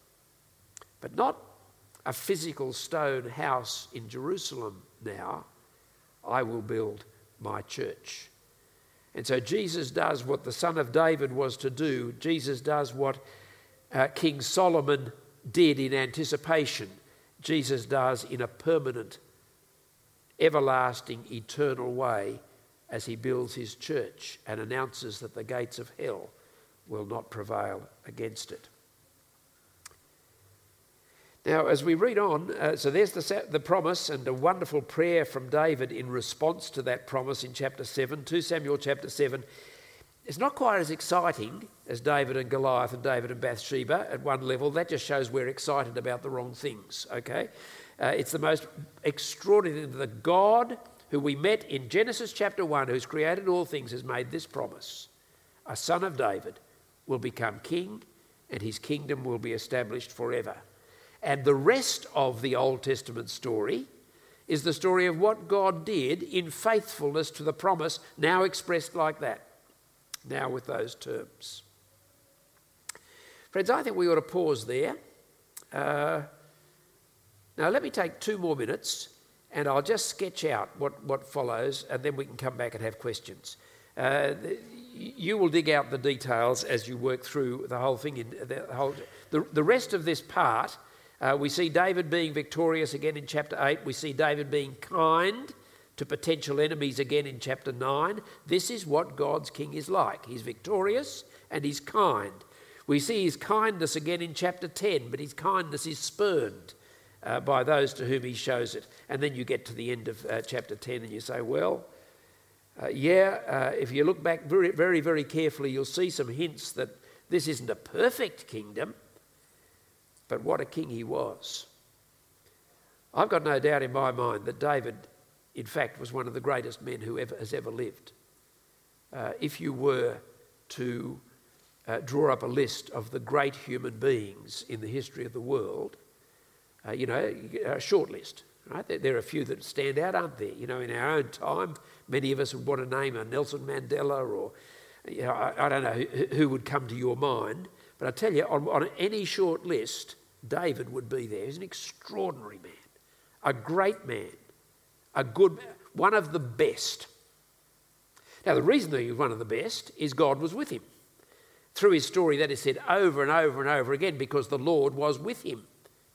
But not a physical stone house in Jerusalem now. I will build my church. And so Jesus does what the son of David was to do. Jesus does what uh, King Solomon did in anticipation. Jesus does in a permanent, everlasting, eternal way as he builds his church and announces that the gates of hell will not prevail against it. Now, as we read on, uh, so there's the, the promise and a wonderful prayer from David in response to that promise in chapter 7, 2 Samuel chapter 7. It's not quite as exciting as David and Goliath and David and Bathsheba at one level. That just shows we're excited about the wrong things, okay? Uh, it's the most extraordinary. The God who we met in Genesis chapter 1, who's created all things, has made this promise A son of David will become king, and his kingdom will be established forever. And the rest of the Old Testament story is the story of what God did in faithfulness to the promise, now expressed like that, now with those terms. Friends, I think we ought to pause there. Uh, now, let me take two more minutes and I'll just sketch out what, what follows, and then we can come back and have questions. Uh, you will dig out the details as you work through the whole thing. In the, whole, the, the rest of this part uh, we see David being victorious again in chapter 8. We see David being kind to potential enemies again in chapter 9. This is what God's king is like. He's victorious and he's kind. We see his kindness again in chapter 10, but his kindness is spurned uh, by those to whom he shows it. And then you get to the end of uh, chapter 10 and you say, well, uh, yeah, uh, if you look back very, very, very carefully, you'll see some hints that this isn't a perfect kingdom. But what a king he was. I've got no doubt in my mind that David, in fact, was one of the greatest men who ever, has ever lived. Uh, if you were to uh, draw up a list of the great human beings in the history of the world, uh, you know, a short list, right? There, there, are a few that stand out, aren't there? You know, in our own time, many of us would want to name a Nelson Mandela or, you know, I, I don't know who, who would come to your mind. But I tell you, on, on any short list, David would be there. He's an extraordinary man, a great man, a good, one of the best. Now, the reason that he was one of the best is God was with him. Through his story, that is said over and over and over again because the Lord was with him.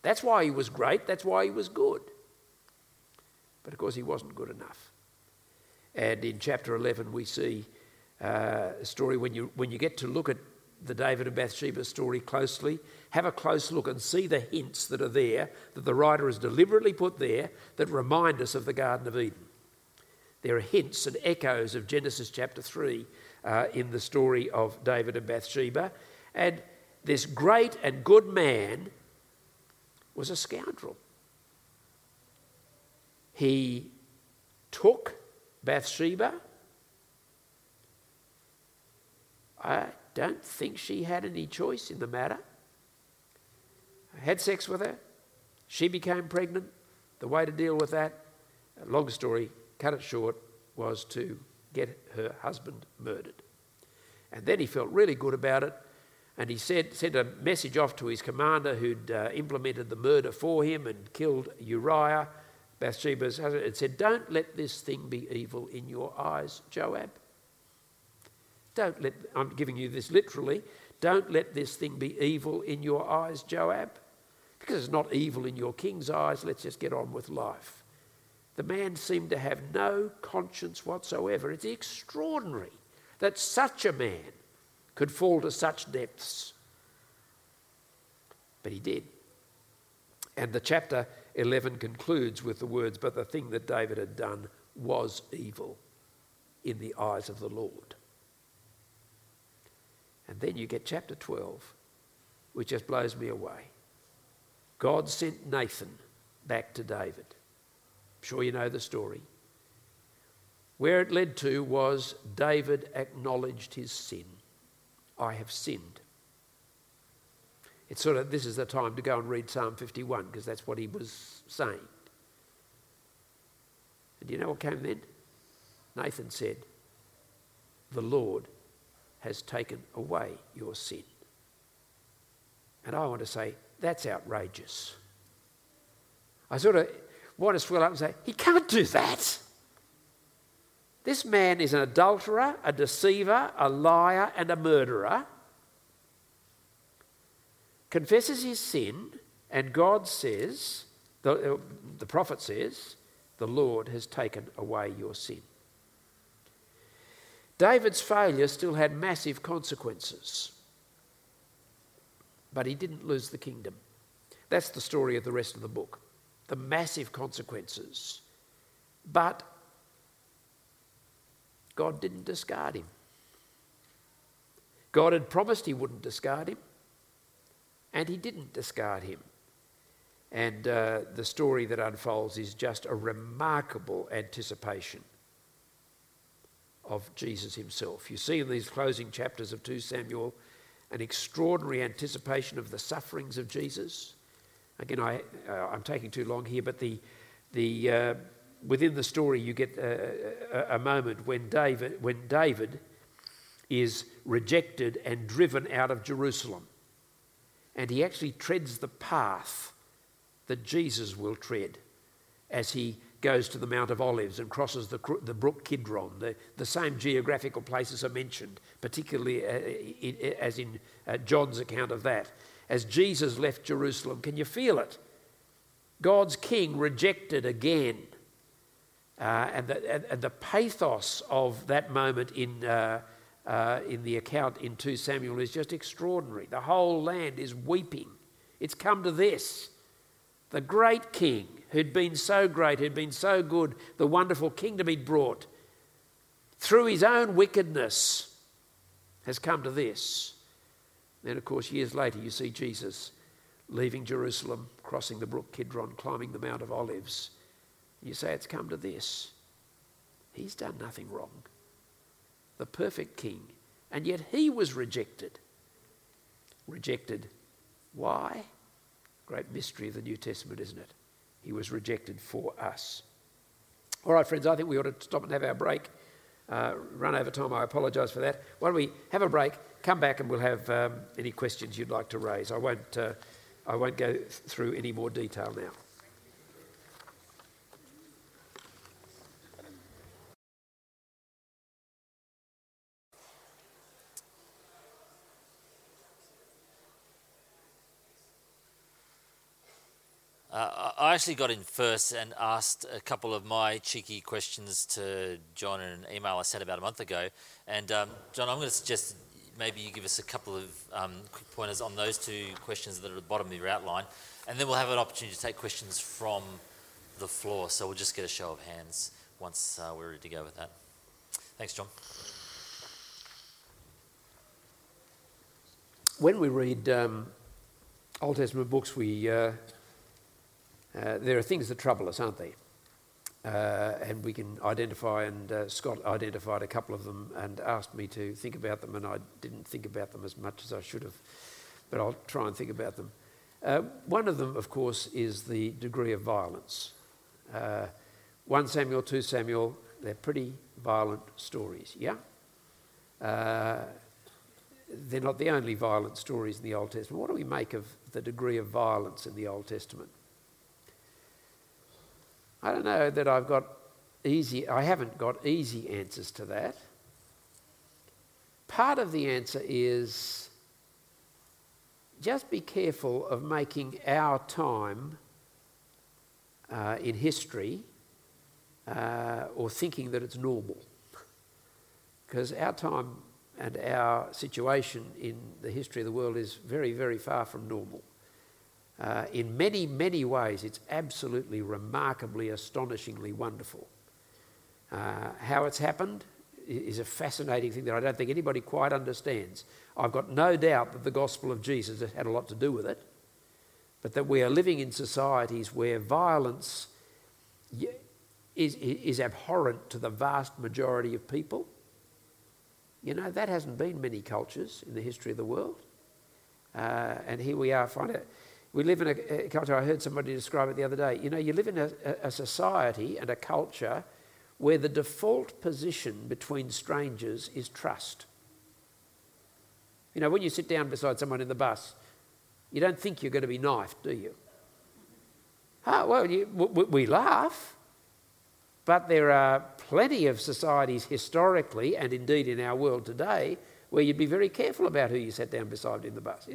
That's why he was great, that's why he was good. But of course, he wasn't good enough. And in chapter 11, we see uh, a story when you, when you get to look at the David and Bathsheba story closely, have a close look and see the hints that are there, that the writer has deliberately put there, that remind us of the Garden of Eden. There are hints and echoes of Genesis chapter 3 uh, in the story of David and Bathsheba. And this great and good man was a scoundrel. He took Bathsheba. I don't think she had any choice in the matter. I had sex with her. She became pregnant. The way to deal with that, long story, cut it short, was to get her husband murdered. And then he felt really good about it. And he sent a message off to his commander who'd uh, implemented the murder for him and killed Uriah, Bathsheba's husband, and said, Don't let this thing be evil in your eyes, Joab. Don't let, I'm giving you this literally, don't let this thing be evil in your eyes, Joab. Because it's not evil in your king's eyes, let's just get on with life. The man seemed to have no conscience whatsoever. It's extraordinary that such a man could fall to such depths. But he did. And the chapter 11 concludes with the words, But the thing that David had done was evil in the eyes of the Lord. And then you get chapter 12, which just blows me away. God sent Nathan back to David. I'm sure you know the story. Where it led to was David acknowledged his sin. I have sinned. It's sort of, this is the time to go and read Psalm 51 because that's what he was saying. And do you know what came then? Nathan said, The Lord has taken away your sin. And I want to say, that's outrageous. I sort of want to swell up and say, He can't do that. This man is an adulterer, a deceiver, a liar, and a murderer. Confesses his sin, and God says, the, uh, the prophet says, the Lord has taken away your sin. David's failure still had massive consequences, but he didn't lose the kingdom. That's the story of the rest of the book the massive consequences. But God didn't discard him. God had promised he wouldn't discard him, and he didn't discard him. And uh, the story that unfolds is just a remarkable anticipation of Jesus himself. You see in these closing chapters of 2 Samuel an extraordinary anticipation of the sufferings of Jesus. Again, I, uh, I'm taking too long here, but the, the, uh, within the story, you get a, a, a moment when David, when David is rejected and driven out of Jerusalem. And he actually treads the path that Jesus will tread as he goes to the Mount of Olives and crosses the, the brook Kidron. The, the same geographical places are mentioned, particularly uh, in, as in uh, John's account of that. As Jesus left Jerusalem, can you feel it? God's king rejected again. Uh, and, the, and, and, the, pathos of that moment in, uh, uh, in the account in 2 Samuel is just extraordinary. The whole land is weeping. It's come to this the great king who'd been so great, who'd been so good, the wonderful kingdom he'd brought, through his own wickedness, has come to this. Then, of course, years later, you see Jesus leaving Jerusalem, crossing the brook Kidron, climbing the Mount of Olives. You say it's come to this. He's done nothing wrong. The perfect king. And yet he was rejected. Rejected. Why? Great mystery of the New Testament, isn't it? He was rejected for us. All right, friends, I think we ought to stop and have our break. Uh, run over time, I apologise for that. Why don't we have a break, come back, and we'll have um, any questions you'd like to raise. I won't, uh, I won't go through any more detail now. Uh, I actually got in first and asked a couple of my cheeky questions to John in an email I sent about a month ago. And um, John, I'm going to suggest maybe you give us a couple of um, quick pointers on those two questions that are at the bottom of your outline, and then we'll have an opportunity to take questions from the floor. So we'll just get a show of hands once uh, we're ready to go with that. Thanks, John. When we read um, Old Testament books, we uh, uh, there are things that trouble us, aren't they? Uh, and we can identify, and uh, Scott identified a couple of them and asked me to think about them, and I didn't think about them as much as I should have, but I'll try and think about them. Uh, one of them, of course, is the degree of violence. Uh, 1 Samuel, 2 Samuel, they're pretty violent stories, yeah? Uh, they're not the only violent stories in the Old Testament. What do we make of the degree of violence in the Old Testament? I don't know that I've got easy, I haven't got easy answers to that. Part of the answer is just be careful of making our time uh, in history uh, or thinking that it's normal. Because our time and our situation in the history of the world is very, very far from normal. Uh, in many, many ways, it's absolutely remarkably, astonishingly wonderful. Uh, how it's happened is a fascinating thing that I don't think anybody quite understands. I've got no doubt that the gospel of Jesus has had a lot to do with it, but that we are living in societies where violence is, is abhorrent to the vast majority of people. You know, that hasn't been many cultures in the history of the world. Uh, and here we are, find it. We live in a, culture, I heard somebody describe it the other day. You know, you live in a, a society and a culture where the default position between strangers is trust. You know, when you sit down beside someone in the bus, you don't think you're going to be knifed, do you? Oh, well, you, we, we laugh, but there are plenty of societies historically and indeed in our world today where you'd be very careful about who you sat down beside in the bus.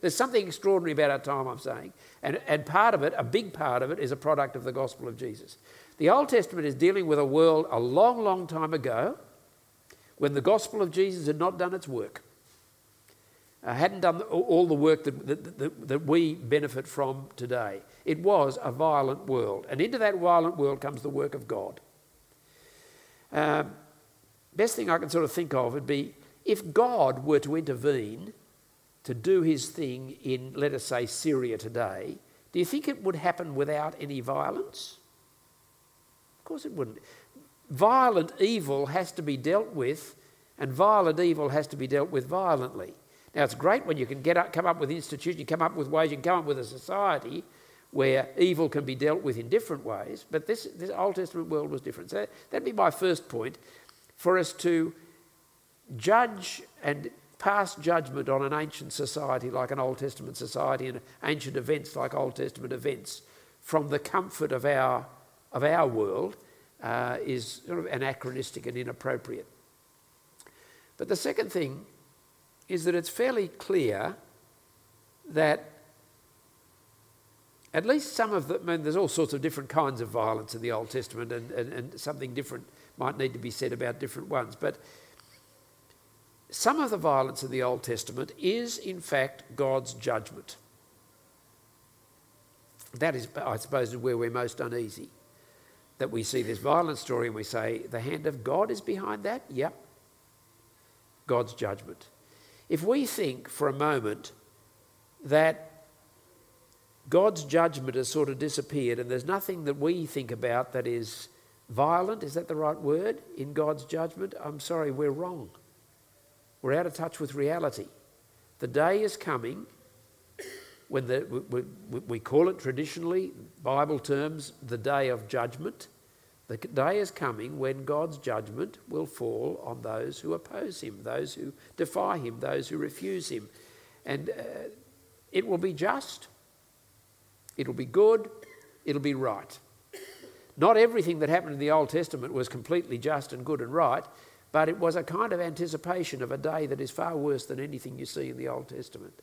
There's something extraordinary about our time, I'm saying. And, and part of it, a big part of it, is a product of the gospel of Jesus. The Old Testament is dealing with a world a long, long time ago when the gospel of Jesus had not done its work. Uh, hadn't done all the work that, that, that, that we benefit from today. It was a violent world. And into that violent world comes the work of God. Uh, best thing I can sort of think of would be if God were to intervene to do his thing in, let us say, Syria today, do you think it would happen without any violence? Of course it wouldn't. Violent evil has to be dealt with, and violent evil has to be dealt with violently. Now, it's great when you can get up, come up with institutions, you come up with ways, you can come up with a society where evil can be dealt with in different ways, but this, this Old Testament world was different. So that'd be my first point for us to judge and pass judgment on an ancient society like an Old Testament society and ancient events like Old Testament events from the comfort of our, of our world uh, is sort of anachronistic and inappropriate. But the second thing is that it's fairly clear that at least some of the, I mean, there's all sorts of different kinds of violence in the Old Testament, and, and, and something different might need to be said about different ones. But some of the violence in the Old Testament is, in fact, God's judgment. That is, I suppose, where we're most uneasy. That we see this violent story and we say, the hand of God is behind that? Yep. God's judgment. If we think for a moment that God's judgment has sort of disappeared and there's nothing that we think about that is violent, is that the right word, in God's judgment? I'm sorry, we're wrong. We're out of touch with reality. The day is coming when the, we, we, we call it traditionally, Bible terms, the day of judgment. The day is coming when God's judgment will fall on those who oppose him, those who defy him, those who refuse him. And uh, it will be just, it'll be good, it'll be right. Not everything that happened in the Old Testament was completely just and good and right, but it was a kind of anticipation of a day that is far worse than anything you see in the Old Testament.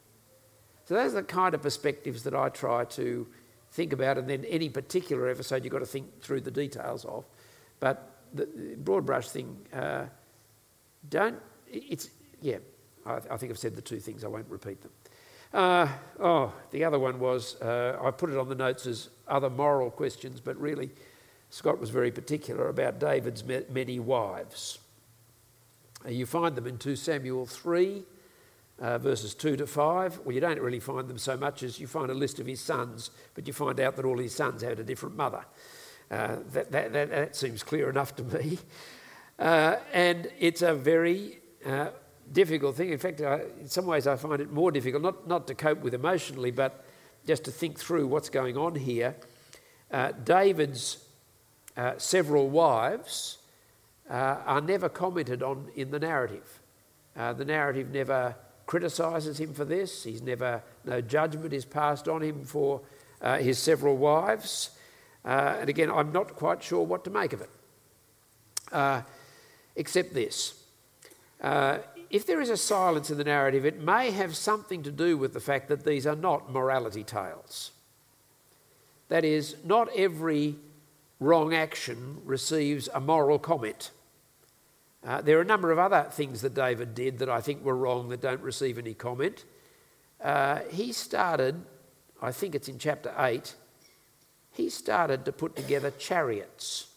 So those are the kind of perspectives that I try to think about, and then any particular episode you've got to think through the details of. But the broad brush thing, uh, don't, it's, yeah, I, I, think I've said the two things, I won't repeat them. Uh, oh, the other one was, uh, I put it on the notes as other moral questions, but really Scott was very particular about David's many wives. You find them in 2 Samuel 3, uh, verses 2 to 5. Well, you don't really find them so much as you find a list of his sons, but you find out that all his sons had a different mother. Uh, that, that, that, that, seems clear enough to me. Uh, and it's a very uh, difficult thing. In fact, in some ways, I find it more difficult, not, not to cope with emotionally, but just to think through what's going on here. Uh, David's uh, several wives uh, are never commented on in the narrative. Uh, the narrative never criticises him for this. He's never, no judgment is passed on him for uh, his several wives. Uh, and again, I'm not quite sure what to make of it, uh, except this. Uh, if there is a silence in the narrative, it may have something to do with the fact that these are not morality tales. That is, not every wrong action receives a moral comment. Uh, there are a number of other things that David did that I think were wrong that don't receive any comment. Uh, he started, I think it's in chapter 8, he started to put together chariots.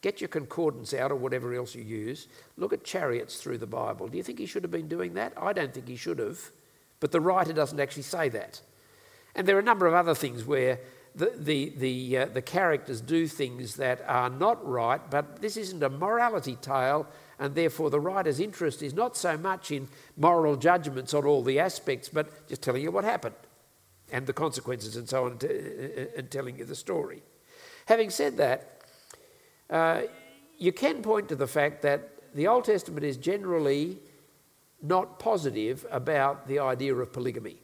Get your concordance out or whatever else you use. Look at chariots through the Bible. Do you think he should have been doing that? I don't think he should have. But the writer doesn't actually say that. And there are a number of other things where the, the, the, uh, the characters do things that are not right, but this isn't a morality tale, and therefore the writer's interest is not so much in moral judgments on all the aspects, but just telling you what happened and the consequences and so on, and, uh, telling you the story. Having said that, uh, you can point to the fact that the Old Testament is generally not positive about the idea of polygamy.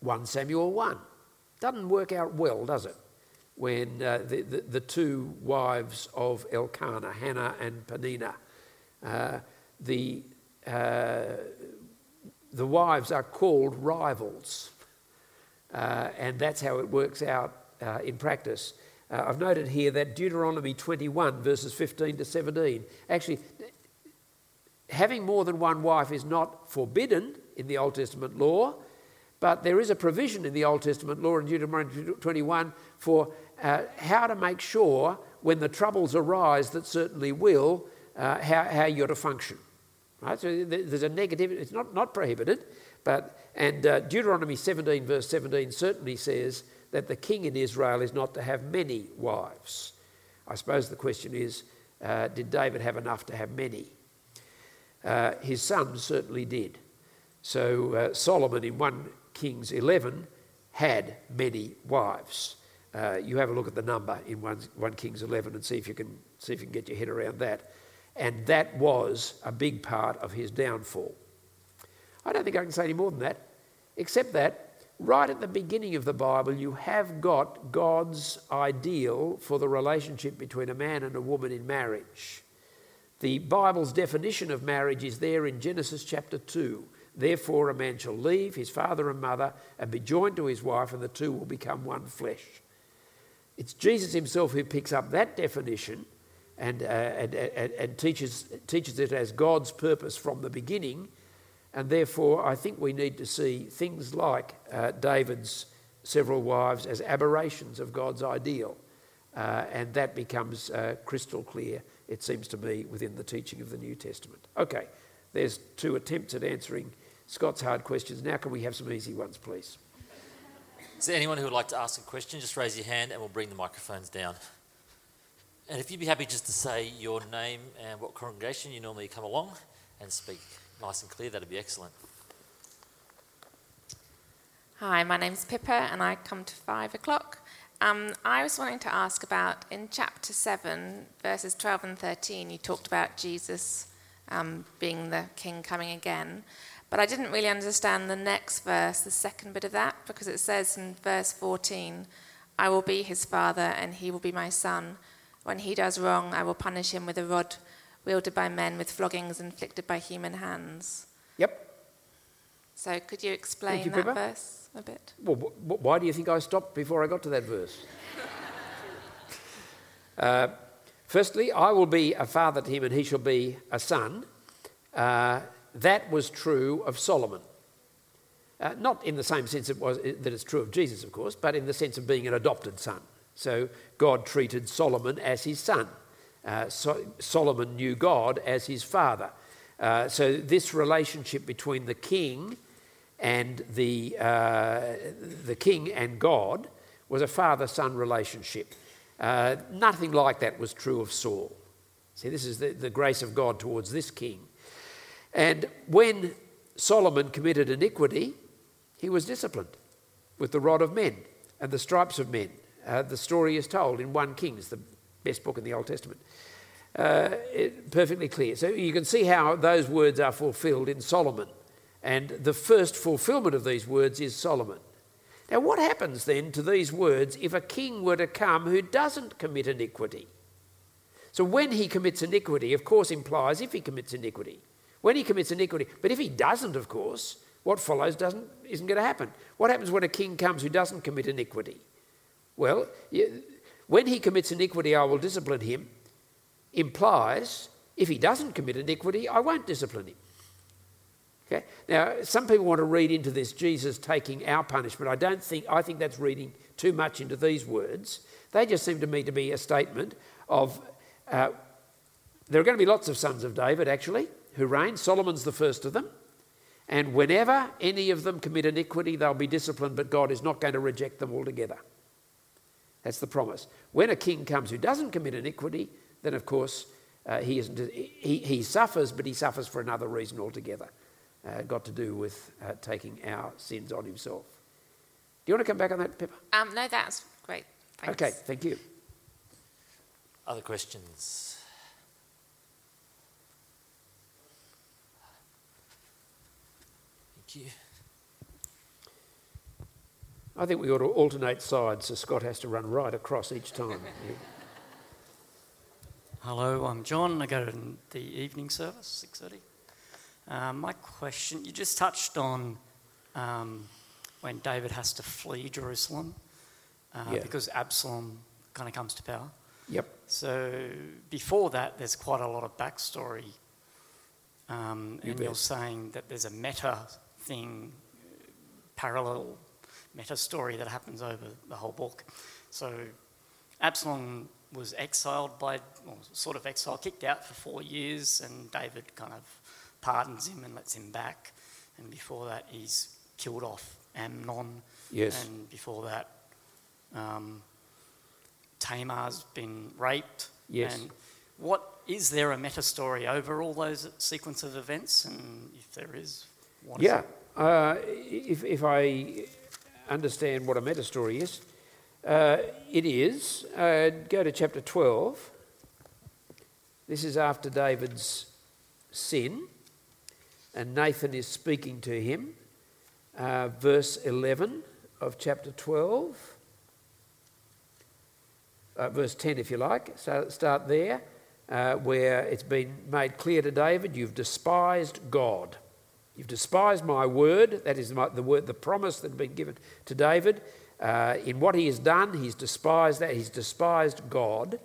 1 Samuel 1 doesn't work out well, does it? When uh, the, the, the, two wives of Elkanah, Hannah and Peninnah, uh, the, uh, the wives are called rivals. Uh, and that's how it works out uh, in practice. I've noted here that Deuteronomy 21, verses 15 to 17, actually, having more than one wife is not forbidden in the Old Testament law, but there is a provision in the Old Testament law in Deuteronomy 21 for uh, how to make sure when the troubles arise, that certainly will, uh, how, how you're to function. Right? So there's a negative, it's not, not prohibited, but, and uh, Deuteronomy 17, verse 17, certainly says that the king in Israel is not to have many wives. I suppose the question is uh, did David have enough to have many? Uh, his sons certainly did. So uh, Solomon, in 1 Kings 11 had many wives. Uh, you have a look at the number in 1, 1 Kings 11 and see if, you can, see if you can get your head around that. And that was a big part of his downfall. I don't think I can say any more than that, except that right at the beginning of the Bible, you have got God's ideal for the relationship between a man and a woman in marriage. The Bible's definition of marriage is there in Genesis chapter 2. Therefore, a man shall leave his father and mother and be joined to his wife, and the two will become one flesh. It's Jesus himself who picks up that definition and, uh, and, and, and, teaches, teaches it as God's purpose from the beginning. And therefore, I think we need to see things like uh, David's several wives as aberrations of God's ideal. Uh, and that becomes uh, crystal clear, it seems to me, within the teaching of the New Testament. Okay, there's two attempts at answering Scott's hard questions. Now, can we have some easy ones, please? Is there anyone who would like to ask a question? Just raise your hand and we'll bring the microphones down. And if you'd be happy just to say your name and what congregation you normally come along and speak nice and clear, that'd be excellent. Hi, my name's Pippa and I come to five o'clock. Um, I was wanting to ask about in chapter 7, verses 12 and 13, you talked about Jesus um, being the king coming again. But I didn't really understand the next verse, the second bit of that, because it says in verse 14, I will be his father and he will be my son. When he does wrong, I will punish him with a rod wielded by men, with floggings inflicted by human hands. Yep. So could you explain you, that Pippa. verse a bit? Well, why do you think I stopped before I got to that verse? uh, firstly, I will be a father to him and he shall be a son. Uh, that was true of Solomon. Uh, not in the same sense it was, that it's true of Jesus, of course, but in the sense of being an adopted son. So God treated Solomon as his son. Uh, so Solomon knew God as his father. Uh, so this relationship between the king and the, uh, the king and God was a father-son relationship. Uh, nothing like that was true of Saul. See, this is the, the grace of God towards this king. And when Solomon committed iniquity, he was disciplined with the rod of men and the stripes of men. Uh, the story is told in 1 Kings, the best book in the Old Testament. Uh, it, perfectly clear. So you can see how those words are fulfilled in Solomon. And the first fulfillment of these words is Solomon. Now, what happens then to these words if a king were to come who doesn't commit iniquity? So, when he commits iniquity, of course, implies if he commits iniquity when he commits iniquity. But if he doesn't, of course, what follows doesn't, isn't going to happen. What happens when a king comes who doesn't commit iniquity? Well, when he commits iniquity, I will discipline him, implies if he doesn't commit iniquity, I won't discipline him. Okay? Now, some people want to read into this Jesus taking our punishment. I don't think, I think that's reading too much into these words. They just seem to me to be a statement of Uh, there are going to be lots of sons of David, actually, who reign. Solomon's the first of them. And whenever any of them commit iniquity, they'll be disciplined, but God is not going to reject them altogether. That's the promise. When a king comes who doesn't commit iniquity, then of course uh, he, isn't, he, he suffers, but he suffers for another reason altogether. Uh, got to do with uh, taking our sins on himself. Do you want to come back on that, Pippa? Um, no, that's great. Thanks. Okay, thank you. Other questions? Thank you. I think we ought to alternate sides so Scott has to run right across each time. Hello, I'm John. I go to the evening service, 6.30. Um, my question, you just touched on um, when David has to flee Jerusalem uh, Yeah. because Absalom kind of comes to power. Yep. So before that, there's quite a lot of backstory. Um, You and you're saying that there's a meta thing, parallel meta story that happens over the whole book. So Absalom was exiled by, well, sort of exiled, kicked out for four years, and David kind of pardons him and lets him back. And before that, he's killed off Amnon. Yes. And before that, um, Tamar's been raped. Yes. And what is there a meta story over all those sequence of events? And if there is, what is Yeah. Uh, if, if I understand what a meta story is, uh, it is. Uh, go to chapter 12. This is after David's sin, and Nathan is speaking to him. Uh, verse 11 of chapter 12. Uh, verse 10, if you like. So start there, uh, where it's been made clear to David you've despised God. You've despised my word, that is the word, the promise that had been given to David. Uh, in what he has done, he's despised that. He's despised God.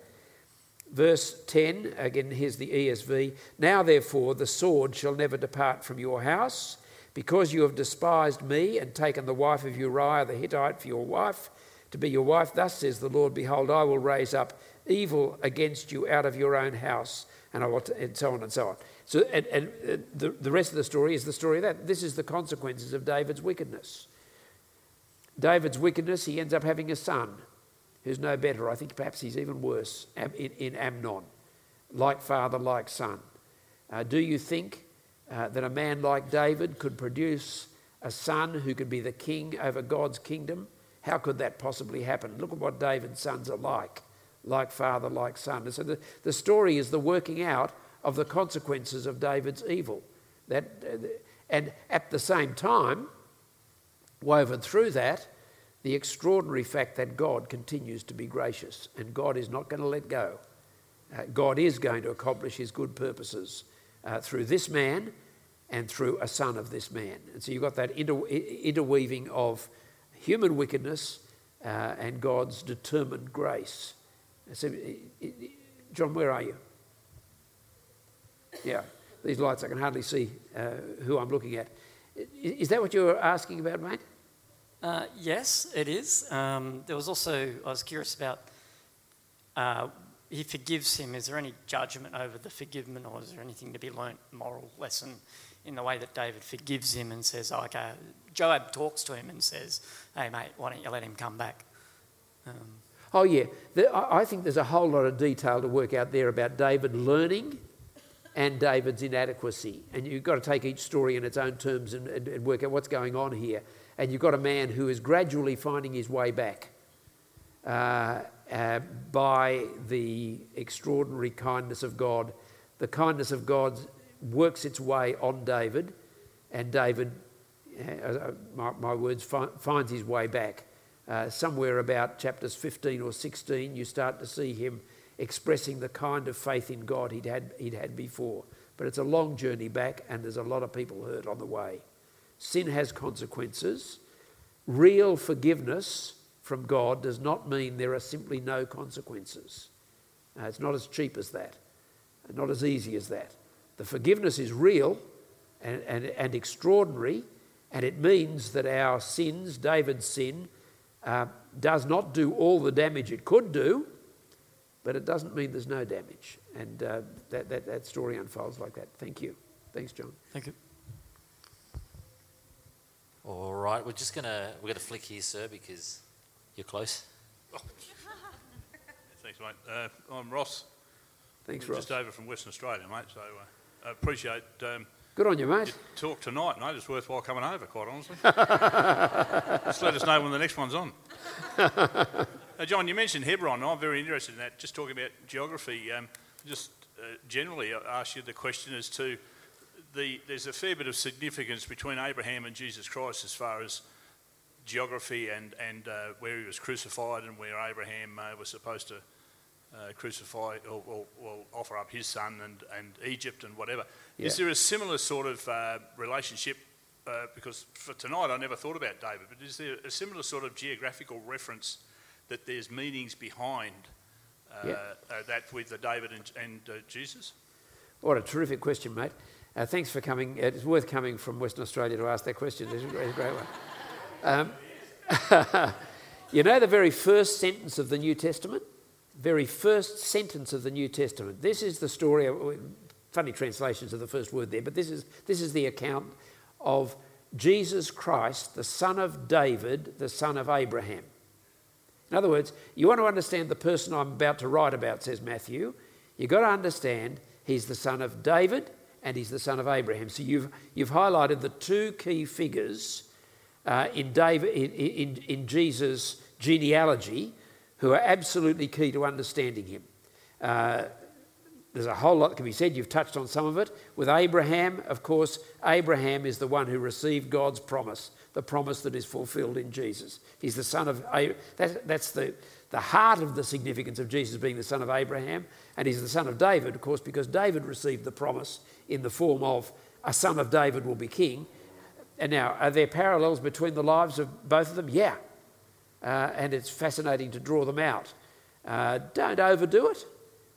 Verse 10, again, here's the ESV. Now, therefore, the sword shall never depart from your house, because you have despised me and taken the wife of Uriah the Hittite for your wife, to be your wife. Thus says the Lord, Behold, I will raise up evil against you out of your own house, and I will, t- and so on and so on. So, and, and uh, the, the rest of the story is the story of that. This is the consequences of David's wickedness. David's wickedness, he ends up having a son who's no better. I think perhaps he's even worse in, in Amnon. Like father, like son. Uh, do you think uh, that a man like David could produce a son who could be the king over God's kingdom? How could that possibly happen? Look at what David's sons are like like father, like son. And so the, the story is the working out of the consequences of David's evil. That, uh, and at the same time, woven through that, the extraordinary fact that God continues to be gracious and God is not going to let go. Uh, God is going to accomplish his good purposes uh, through this man and through a son of this man. And so you've got that inter- interweaving of human wickedness uh, and God's determined grace. So, i- i- John, where are you? Yeah, these lights, I can hardly see uh, who I'm looking at. Is that what you were asking about, mate? Uh, yes, it is. Um, there was also, I was curious about, uh, he forgives him. Is there any judgment over the forgiveness, or is there anything to be learnt, moral lesson in the way that David forgives him and says, oh, okay, Joab talks to him and says, hey, mate, why don't you let him come back? Um, Oh, yeah. The, I I think there's a whole lot of detail to work out there about David learning and David's inadequacy. And you've got to take each story in its own terms and, and, and work out what's going on here. And you've got a man who is gradually finding his way back uh, uh, by the extraordinary kindness of God. The kindness of God works its way on David, and David, uh, uh, my, my words, fi- finds his way back. Uh, somewhere about chapters 15 or 16, you start to see him expressing the kind of faith in God he'd had, he'd had before. But it's a long journey back, and there's a lot of people hurt on the way. Sin has consequences. Real forgiveness from God does not mean there are simply no consequences. Uh, it's not as cheap as that, not as easy as that. The forgiveness is real and, and, and extraordinary, and it means that our sins, David's sin, uh, does not do all the damage it could do, but it doesn't mean there's no damage. And uh, that, that, that story unfolds like that. Thank you. Thanks, John. Thank you. All right, we're just gonna we're gonna flick here, sir, because you're close. Thanks, mate. Uh, I'm Ross. Thanks, We're Ross. Just over from Western Australia, mate. So uh, I appreciate um, Good on you, mate. your talk tonight, mate. It's worthwhile coming over, quite honestly. just let us know when the next one's on. uh, John, you mentioned Hebron. I'm very interested in that. Just talking about geography. Um, just uh, generally, I ask you the question as to the. There's a fair bit of significance between Abraham and Jesus Christ as far as geography and and uh, where he was crucified and where Abraham uh, was supposed to uh, crucify or, or, or offer up his son and, and Egypt and whatever. Is there a similar sort of uh, relationship? Uh, because for tonight I never thought about David, but is there a similar sort of geographical reference that there's meanings behind uh, Yeah. uh, that with the David and, and uh, Jesus? What a terrific question, mate. Uh, thanks for coming. It's worth coming from Western Australia to ask that question. It's a great, great one. Um, you know the very first sentence of the New Testament? Very first sentence of the New Testament. This is the story, of, funny translations of the first word there, but this is, this is the account of Jesus Christ, the son of David, the son of Abraham. In other words, you want to understand the person I'm about to write about, says Matthew, you've got to understand he's the son of David and he's the son of Abraham. So you've, you've highlighted the two key figures uh, in, David, in, in, in Jesus' genealogy who are absolutely key to understanding him. Uh, there's a whole lot that can be said. You've touched on some of it. With Abraham, of course, Abraham is the one who received God's promise, the promise that is fulfilled in Jesus. He's the son of that, that's the, the heart of the significance of Jesus being the son of Abraham, and he's the son of David, of course, because David received the promise in the form of a son of David will be king. And now, are there parallels between the lives of both of them? Yeah. Uh, and it's fascinating to draw them out. Uh, don't overdo it.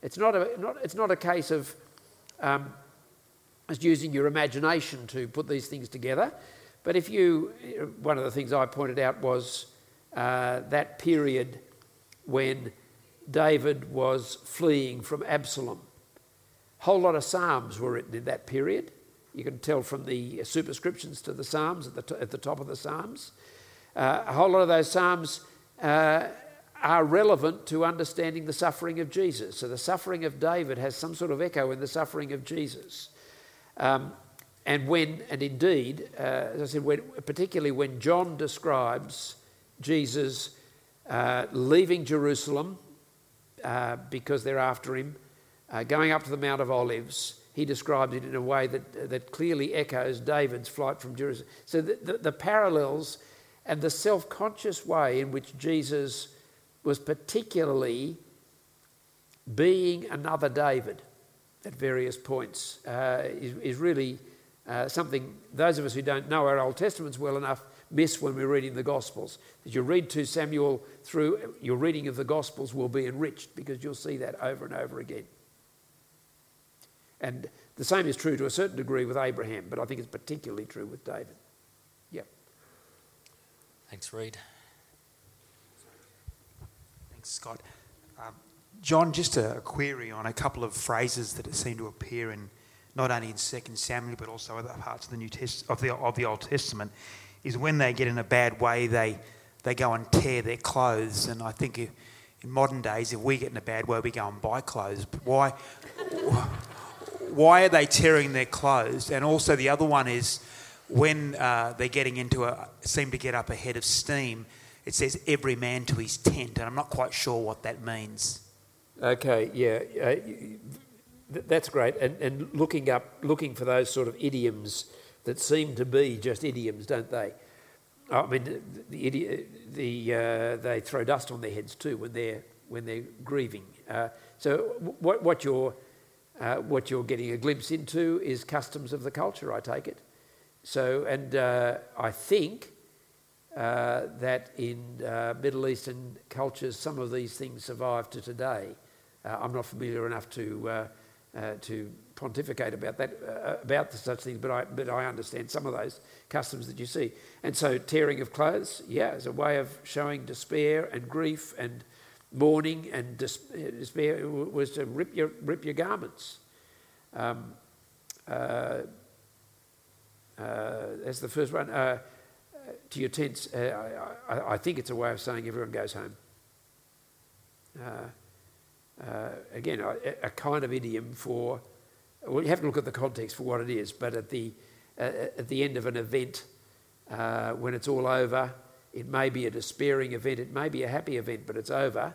It's not a, not, it's not a case of um, just using your imagination to put these things together. But if you, one of the things I pointed out was uh, that period when David was fleeing from Absalom. A whole lot of Psalms were written in that period. You can tell from the superscriptions to the Psalms at the, t- at the top of the Psalms. Uh, a whole lot of those Psalms uh, are relevant to understanding the suffering of Jesus. So the suffering of David has some sort of echo in the suffering of Jesus. Um, and when, and indeed, uh, as I said, when, particularly when John describes Jesus uh, leaving Jerusalem uh, because they're after him, uh, going up to the Mount of Olives, he describes it in a way that, that clearly echoes David's flight from Jerusalem. So the, the, the parallels and the self conscious way in which Jesus was particularly being another David at various points uh, is, is really uh, something those of us who don't know our Old Testaments well enough miss when we're reading the Gospels. As you read 2 Samuel through, your reading of the Gospels will be enriched because you'll see that over and over again. And the same is true to a certain degree with Abraham, but I think it's particularly true with David. Yep. Thanks, Reed. Thanks, Scott. Um, John, just a query on a couple of phrases that seem to appear in not only in Second Samuel but also other parts of the New Test of the of the Old Testament. Is when they get in a bad way, they they go and tear their clothes, and I think if, in modern days, if we get in a bad way, we go and buy clothes. But why? Why are they tearing their clothes? And also the other one is when uh, they're getting into a seem to get up ahead of steam. It says every man to his tent, and I'm not quite sure what that means. Okay, yeah, uh, th- that's great. And, and looking up, looking for those sort of idioms that seem to be just idioms, don't they? I mean, the, the, the uh, they throw dust on their heads too when they're when they're grieving. Uh, so what what you're uh, what you're getting a glimpse into is customs of the culture, I take it. So, and uh, I think uh, that in uh, Middle Eastern cultures, some of these things survive to today. I'm not familiar enough to uh, uh, to pontificate about that uh, about such things, but I but I understand some of those customs that you see. And so, tearing of clothes, yeah, is a way of showing despair and grief and mourning and dis- despair was to rip your, rip your garments. Um, uh, uh, that's the first one. Uh, to your tents, uh, I, I, think it's a way of saying everyone goes home. Uh, uh, again, a, a, kind of idiom for, well, you have to look at the context for what it is, but at the, at the end of an event, when it's all over, it may be a despairing event, it may be a happy event, but it's over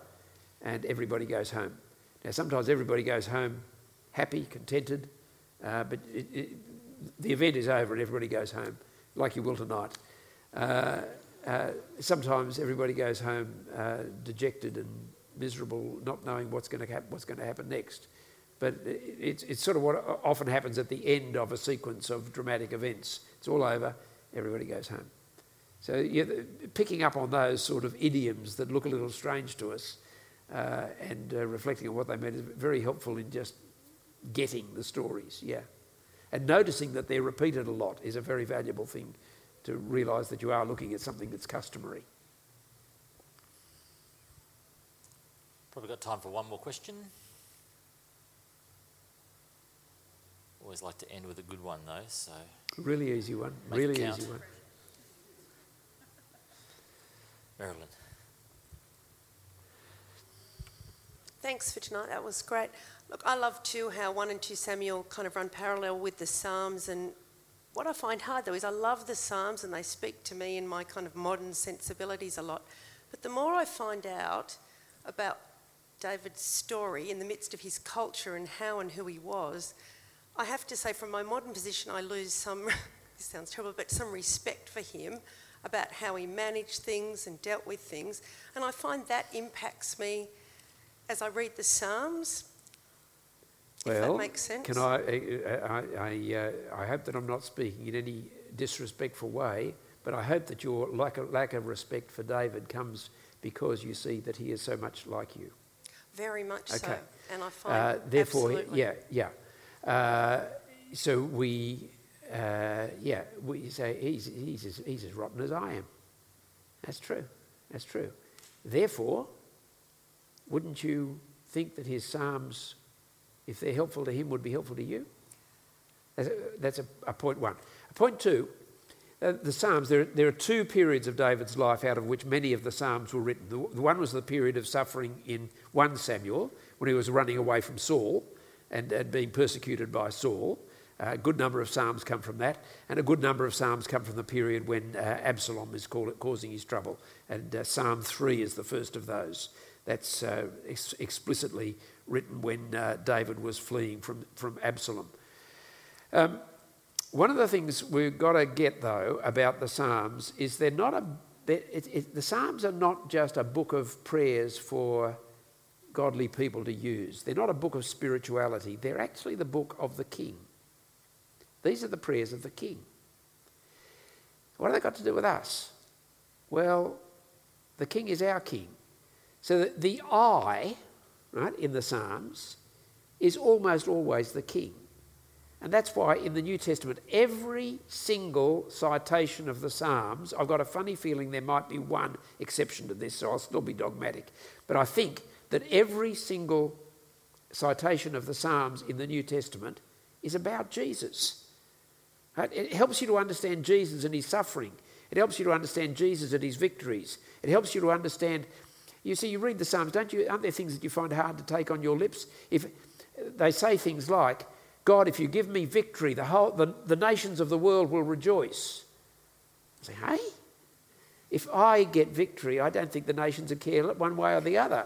and everybody goes home. Now, sometimes everybody goes home happy, contented, uh, but it, it, the event is over and everybody goes home, like you will tonight. Uh, uh, sometimes everybody goes home uh, dejected and miserable, not knowing what's going to happen, what's going to happen next. But it's, it's sort of what often happens at the end of a sequence of dramatic events. It's all over, everybody goes home. So yeah, picking up on those sort of idioms that look a little strange to us uh, and uh, reflecting on what they meant is very helpful in just getting the stories, yeah. And noticing that they're repeated a lot is a very valuable thing to realise that you are looking at something that's customary. Probably got time for one more question. Always like to end with a good one though, so. Really easy one. Really easy one. Marilyn. Thanks for tonight. That was great. Look, I love too how 1 and 2 Samuel kind of run parallel with the Psalms. And what I find hard though is I love the Psalms and they speak to me in my kind of modern sensibilities a lot. But the more I find out about David's story in the midst of his culture and how and who he was, I have to say, from my modern position, I lose some, this sounds terrible, but some respect for him about how he managed things and dealt with things. And I find that impacts me as I read the Psalms. Well, that makes sense. Can I, I, I, uh, I hope that I'm not speaking in any disrespectful way, but I hope that your lack of, lack of respect for David comes because you see that he is so much like you. Very much okay. so. And I find uh, therefore, absolutely. yeah, yeah. Uh, so we uh, yeah, we say he's, he's, as, he's as rotten as I am. That's true. That's true. Therefore, wouldn't you think that his Psalms, if they're helpful to him, would be helpful to you? That's a, that's a, a point one. Point two, uh, the Psalms, there, there are two periods of David's life out of which many of the Psalms were written. The, the one was the period of suffering in 1 Samuel, when he was running away from Saul and, and being persecuted by Saul. A good number of psalms come from that, and a good number of psalms come from the period when uh, Absalom is causing his trouble. And uh, Psalm 3 is the first of those. That's uh, ex- explicitly written when uh, David was fleeing from, from Absalom. Um, one of the things we've got to get, though, about the Psalms is they're not a. It, it, the Psalms are not just a book of prayers for godly people to use. They're not a book of spirituality. They're actually the book of the king. These are the prayers of the king. What have they got to do with us? Well, the king is our king. So the, the I, right, in the Psalms is almost always the king. And that's why in the New Testament, every single citation of the Psalms, I've got a funny feeling there might be one exception to this, so I'll still be dogmatic. But I think that every single citation of the Psalms in the New Testament is about Jesus. It helps you to understand Jesus and his suffering. It helps you to understand Jesus and his victories. It helps you to understand. You see, you read the Psalms, don't you? Aren't there things that you find hard to take on your lips? If they say things like, God, if you give me victory, the, whole, the, the nations of the world will rejoice. I say, hey? If I get victory, I don't think the nations will care one way or the other.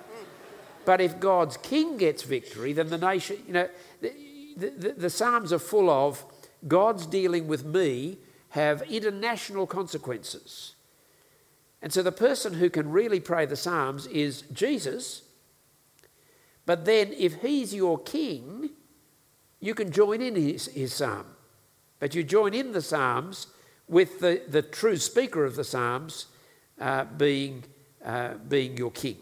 But if God's king gets victory, then the nation, you know, the, the, the Psalms are full of God's dealing with me have international consequences. And so the person who can really pray the Psalms is Jesus. But then, if he's your king, you can join in his, his psalm. But you join in the Psalms with the, the true speaker of the Psalms uh, being, uh, being your king.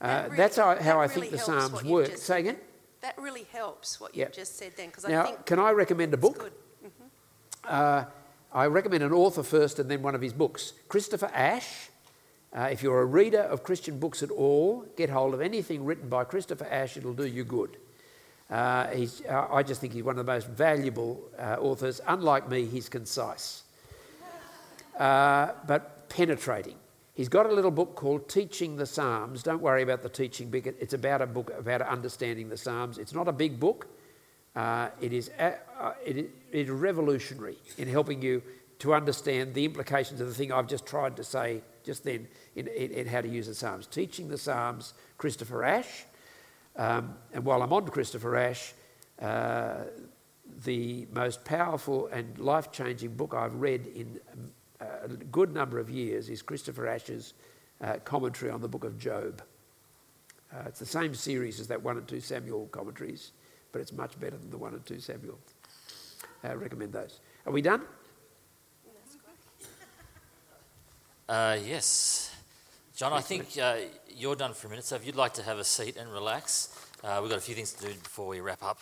Uh, really, that's how, how I think the Psalms work. Say again? That really helps what you just said then. Because now, can I recommend a book? Mm-hmm. Uh, I recommend an author first and then one of his books. Christopher Ash Uh, if you're a reader of Christian books at all, get hold of anything written by Christopher Ash, it'll do you good. Uh, uh, I just think he's one of the most valuable uh, authors. Unlike me, he's concise, uh, but penetrating. He's got a little book called Teaching the Psalms. Don't worry about the teaching. It's about a book about understanding the Psalms. It's not a big book. Uh, it, is a, uh, it, it is revolutionary in helping you to understand the implications of the thing I've just tried to say just then in, in, in how to use the Psalms. Teaching the Psalms, Christopher Ash. Um, and while I'm on Christopher Ash, uh, the most powerful and life changing book I've read in a good number of years is Christopher Ash's uh, commentary on the book of Job. Uh, it's the same series as that 1 and 2 Samuel commentaries, but it's much better than the 1 and 2 Samuel. I recommend those. Are we done? Uh, yes. John, I think uh, you're done for a minute, so if you'd like to have a seat and relax, uh, we've got a few things to do before we wrap up.